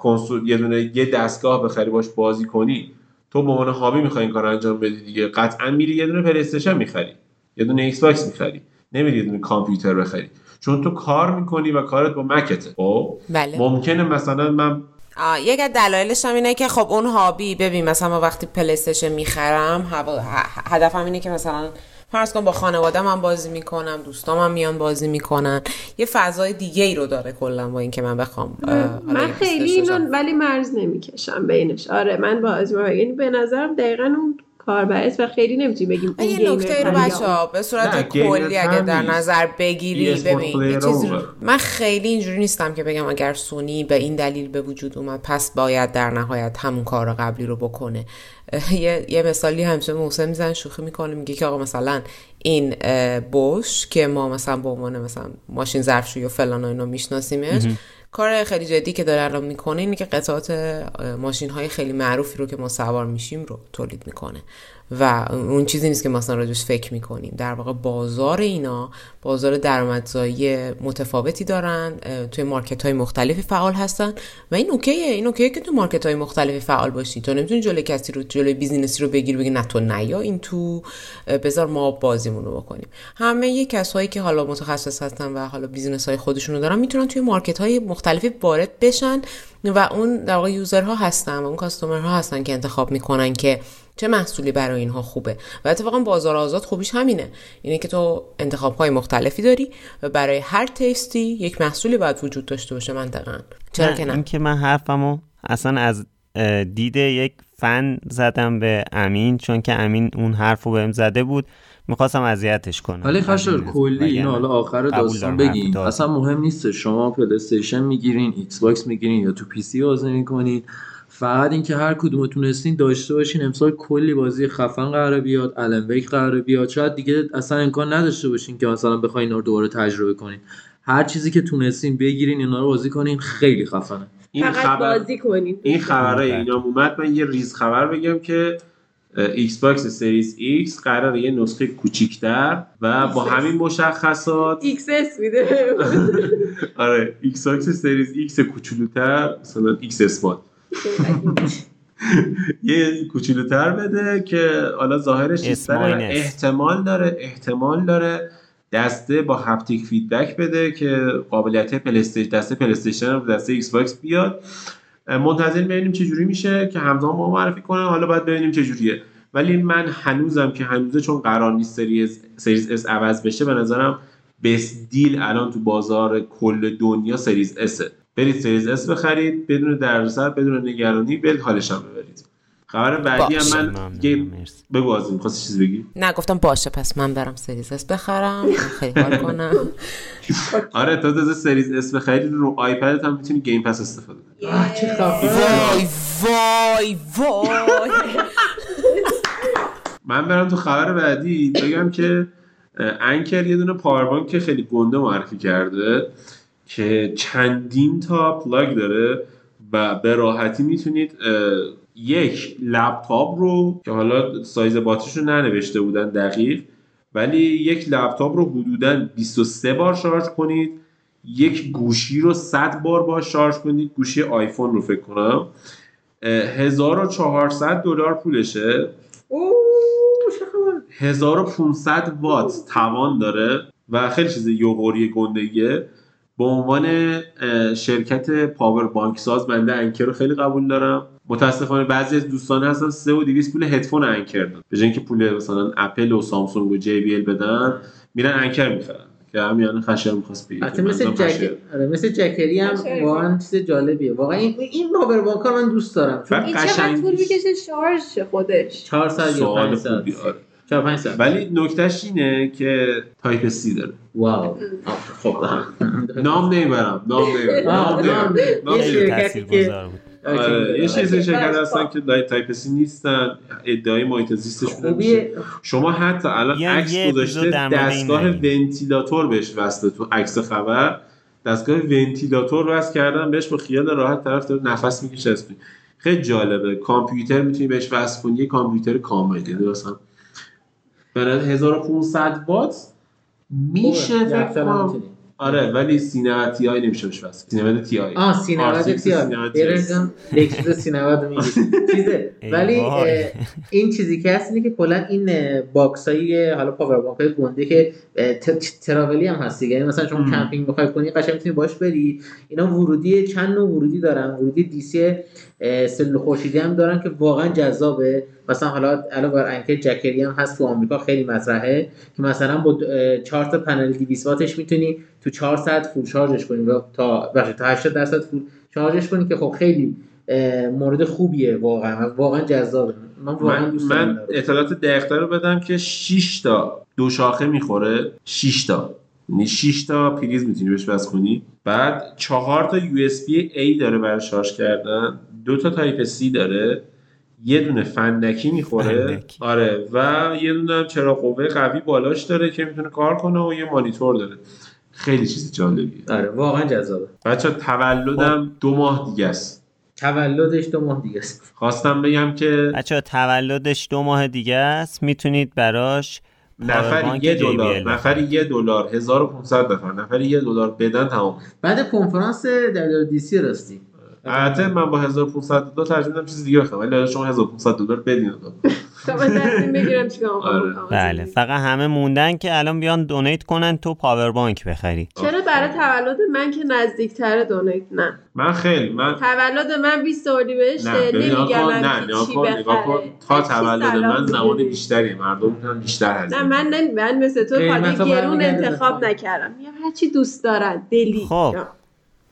[SPEAKER 2] کنسول یه دونه یه دستگاه بخری باش بازی کنی تو به عنوان hobby می‌خوای این کار انجام بدی دیگه. قطعا میری یه دونه پلی استیشن می‌خری یه دونه Xbox می‌خری نمیری یه دونه کامپیوتر بخری. چون تو کار می‌کنی و کارت با Mac ته. خب؟
[SPEAKER 6] بله.
[SPEAKER 2] ممکنه مثلا من
[SPEAKER 6] یک از دلایلش هم اینه که خب اون hobby ببین مثلا ما وقتی پلی استیشن می‌خرم هدفم اینه که مثلا فرض کن با خانواده من بازی می‌کنم دوستام هم میان بازی می‌کنن یه فضای دیگه ای رو داره کلا با اینکه من بخوام
[SPEAKER 4] من خیلی اینو. ولی مرز نمی‌کشم بینش آره من با آزما یعنی به نظرم دقیقا اون کاربرست و خیلی نمی‌تونی بگیم این
[SPEAKER 6] یه نکته رو ها به صورت کلی اگه در. نظر بگیری ببین من خیلی اینجوری نیستم که بگم اگر سونی به این دلیل به وجود اومد پس باید در نهایت همون کار قبلی رو بکنه. یه, یه مثالی همیشه محسن میزن شوخی می‌کنه میگه که آقا مثلا این بوش که ما مثلا به عنوان مثلا ماشین ظرفشویی و فلان و اینا میشناسیمش کار خیلی جدی که داره الان می‌کنه اینه که قطعات ماشین های خیلی معروفی رو که ما سوار میشیم رو تولید می‌کنه. و اون چیزی نیست که مثلا راجبش فکر می‌کنیم. در واقع بازار اینا بازار درآمدزایی متفاوتی دارن توی market های مختلفی فعال هستن و این okay ه این okay ه که تو market های مختلفی فعال باشی. تو نمی‌تونی جلوی کسی رو جلوی business ی رو بگیری بگی نه تو نیا این تو. بذار ما بازیمون رو بکنیم. همه یه کسایی که حالا متخصص هستن و حالا business های خودشون رو دارن می‌تونن توی market های مختلفی وارد بشن و اون در واقع user ها هستن و اون customer ها هستن که انتخاب می‌کنن که چه محصولی برای اینها خوبه؟ و اتفاقا بازار آزاد خوبیش همینه. اینه که تو انتخاب های مختلفی داری و برای هر taste ی یک محصولی باید وجود داشته باشه منطقا. چرا که نه؟
[SPEAKER 1] که من حرفمو اصلا از دید یک فن زدم به امین چون که امین اون حرف رو بهم زده بود. می‌خواستم اذیتش کنم.
[SPEAKER 5] ولی خشر. کلی اینو حالا آخر داستان بگین
[SPEAKER 1] حرف
[SPEAKER 5] اصلا مهم نیست شما پلی استیشن می‌گیرین Xbox می‌گیرین یا تو پی سی بازی می‌کنین فقط اینکه هر کدومتون هستین داشته باشین امسال کلی بازی خفن قراره بیاد Alan Wake قراره بیاد. شاید دیگه اصلا امکان نداشته باشین که مثلا بخواین اینا رو دوباره تجربه کنین. هر چیزی که تونستین بگیرین اینا رو بازی کنین خیلی خفنه.
[SPEAKER 2] این
[SPEAKER 4] فقط
[SPEAKER 2] خبر
[SPEAKER 4] بازی کنین.
[SPEAKER 2] این
[SPEAKER 1] بله.
[SPEAKER 2] اینا اومد. من یه ریز خبر بگم که Xbox Series X قرار یه نسخه کوچیکتر و با همین مشخصات
[SPEAKER 4] XS میده.
[SPEAKER 2] آره Xbox Series X کوچولوتر مثلا X small یه کوچولوتر بده که حالا ظاهرش. احتمال داره احتمال داره دسته با haptic feedback بده که قابلیت پلیستیشن دسته پلیستیشن رو دسته Xbox بیاد. منتظر ببینیم چه جوری میشه که همزمان ما معرفی کنه حالا باید ببینیم چه جوریه. ولی من هنوزم که هنوزه چون قرار نیست Series Series S عوض بشه به نظرم best deal الان تو بازار کل دنیا Series S ه برید Series S بخرید بدون دردسر بدون نگرانی برید حالش هم ببرید. خبر بعدی هم. من دیگه. بگو آزین خواستی چیز بگی؟
[SPEAKER 6] نه گفتم باشه پس من برم Series S بخرم خیلی حال کنم.
[SPEAKER 2] آره تو تازه Series S بخرید رو iPad ت هم می‌تونی Game Pass استفاده کنی.
[SPEAKER 6] وای وای وای.
[SPEAKER 2] من برم تو خبر بعدی بگم که Anker یه دونه power bank که خیلی گنده معرفی کرده. که چندین تا plug داره و به راحتی می‌تونید یک لپتاپ رو که حالا سایز باتریش رو ننوشته بودن دقیق ولی یک لپتاپ رو حدودا 23 بار شارژ کنید یک گوشی رو 100 بار با شارژ کنید. گوشی آیفون رو فکر کنم. 1400 دلار پولشه. 1500 وات توان داره و خیلی چیز یوغوری گندگیه. به عنوان شرکت پاور بانک ساز بنده انکر رو خیلی قبول دارم. متاسفانه بعضی از دوستان هستن 3 و 200 پول هدفون انکر دادن. به اینکه پول مثلا اپل و سامسونگ و جی بی ال بدن میرن انکر می‌خرن. که همین خشر می‌خواست بگه.
[SPEAKER 3] حتی مثل جک آره مثل Jackery هم واقعا چیز جالبیه. واقعا این این power bank من دوست دارم.
[SPEAKER 2] چون
[SPEAKER 4] این چقدر طول می‌کشه شارژ خودش؟
[SPEAKER 3] 4 ساعت یا 5 ساعت. 4 5 ساعت
[SPEAKER 2] ولی نکتهش اینه که Type-C داره.
[SPEAKER 3] wow. خب.
[SPEAKER 2] نام نمی‌برم نام نمی‌برم نام نمی‌برم.
[SPEAKER 3] یه
[SPEAKER 2] یه چیزی شرکت هستن که لایت Type-C نیستن ادعای محیط زیستش میشه شما حتی الان عکس گذاشته دستگاه ventilator بهش وصله تو عکس خبر. دستگاه ونتیلاتور وصل کردن بهش با خیال راحت طرف داره نفس می‌کشه. خیلی جالبه. کامپیوتر می‌تونی بهش وصل کنی یه کامپیوتر کامل. یعنی مثلا برای 1500 وات میشه فکر کنم. آره ولی سینما تی آی نمیشه بهش وصل سینما تی آی.
[SPEAKER 3] آه سینما تی آی. یک چیز سینما میگه چیزه. ولی این چیزی که هست اینه که کلا این باکس های حالا پاور بانک های گنده که travel ی هم هست یعنی مثلا شما کمپینگ بخوای کنی قشنگ می‌تونی باش بری. اینا ورودی چند نوع ورودی دارن؟ ورودی DC سلول خورشیدی هم دارن که واقعا جذابه. مثلا حالا علاوه بر Anker جکری هم هست تو آمریکا خیلی مطرحه که مثلا با 4 تا پنل 200 واتش می‌تونی تو 4 ساعت full charge ش کنی تا بخش تا 80 درصد full charge ش کنی که خب خیلی مورد خوبیه واقعا. واقعا جذابه. من واقعا دوست
[SPEAKER 2] من اطلاعات دقیق رو بدم که 6 تا دو شاخه می‌خوره 6 تا. یعنی 6 تا پریز می‌تونی بهش وصل کنی. بعد 4 تا یو اس بی A داره برای شارژ کردن. دو تا Type-C داره. یه دونه فندکی می‌خوره.
[SPEAKER 1] فندکی.
[SPEAKER 2] آره. و یه دونه هم چراغ قوه قوی بالاش داره که می‌تونه کار کنه و یه مانیتور داره. خیلی چیز جالبیه.
[SPEAKER 3] آره واقعا جذابه.
[SPEAKER 2] بچه‌ها تولدم دو ماه دیگه است.
[SPEAKER 3] تولدش دو ماه دیگه است.
[SPEAKER 2] خواستم بگم که
[SPEAKER 1] بچه تولدش دو ماه دیگه است. می‌تونید براش
[SPEAKER 2] نفر یه دلار. نفر یه دلار 1500 نفر نفر یه دلار بدن تمام.
[SPEAKER 3] بعد کنفرانس در دی سی راستی
[SPEAKER 2] البته من با 1500 دلار ترجمه دادم چیز دیگه بخرم ولی حالا شما 1500 دلار بدین
[SPEAKER 4] من
[SPEAKER 2] آره.
[SPEAKER 1] بله فقط همه موندن که الان بیان دونیت کنن تو پاور بانک بخری.
[SPEAKER 4] چرا برای تولد من که نزدیکتره دونیت؟ نه.
[SPEAKER 2] من خیلی من
[SPEAKER 4] تولد من 20 اردیبهشت
[SPEAKER 2] نه ببین نگاه
[SPEAKER 4] نمیگم
[SPEAKER 2] کن نه
[SPEAKER 4] من
[SPEAKER 2] نگاه کن تا تولد من زمان. بیشتری مردم می‌تونن بیشتر
[SPEAKER 4] نه
[SPEAKER 2] هزینه
[SPEAKER 4] من نمی من مثل تو گرون انتخاب نکردم. میگم هر چی دوست دارن دلی.
[SPEAKER 1] خب.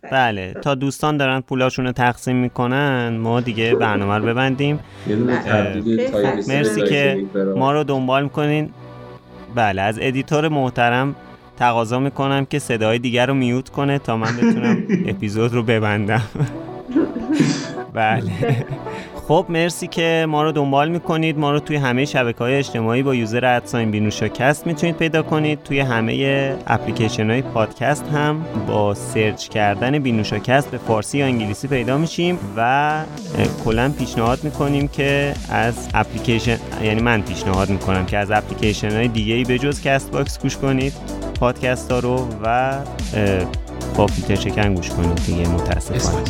[SPEAKER 4] یا.
[SPEAKER 1] بله تا دوستان دارن پولاشون رو تقسیم می‌کنن ما دیگه برنامه رو ببندیم
[SPEAKER 4] بله.
[SPEAKER 1] مرسی که. ما رو دنبال می‌کنین بله از editor محترم تقاضا می‌کنم که صدای دیگر رو mute کنه تا من بتونم اپیزود رو ببندم بله خب مرسی که ما رو دنبال می‌کنید. ما رو توی همه شبکه های اجتماعی با user at sign بینوشاکست می‌تونید پیدا کنید. توی همه اپلیکیشن های پادکست هم با search کردن بینوشاکست به فارسی یا انگلیسی پیدا میشیم و کلا پیشنهاد می‌کنیم که از اپلیکیشن یعنی من پیشنهاد می‌کنم که از اپلیکیشن های دیگه ای به جز Castbox گوش کنید پادکست ها رو و با فیلتر شکن گوش کنید دیگه متاسفانه.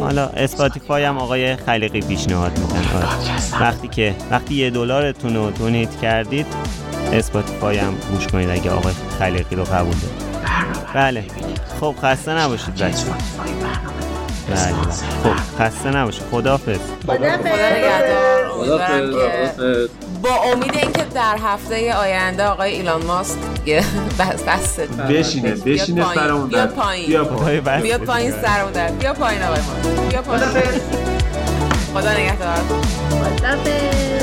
[SPEAKER 1] حالا Spotify هم آقای خلیقی پیشنهاد میدن آره. وقتی که وقتی یه دلارتون رو donate کردید Spotify هم گوش کنید اگه آقای خلیقی رو قبول دارید. بله. خب خسته نباشید بچه بله بله. خب خسته نباشید. خدافظ
[SPEAKER 6] خدا نگهدار امیدوارم که با امید اینکه در هفته آینده آقای ایلان ماسک دیگه بس دست
[SPEAKER 2] بشینه بشینه. سرمون
[SPEAKER 6] بیاد
[SPEAKER 2] در-
[SPEAKER 6] پایین.
[SPEAKER 2] بیا پایین
[SPEAKER 6] بیاد پایین سرمون در بیا پایین آقای ماسک بیا پایین خدا نگهدار
[SPEAKER 4] خدافظ.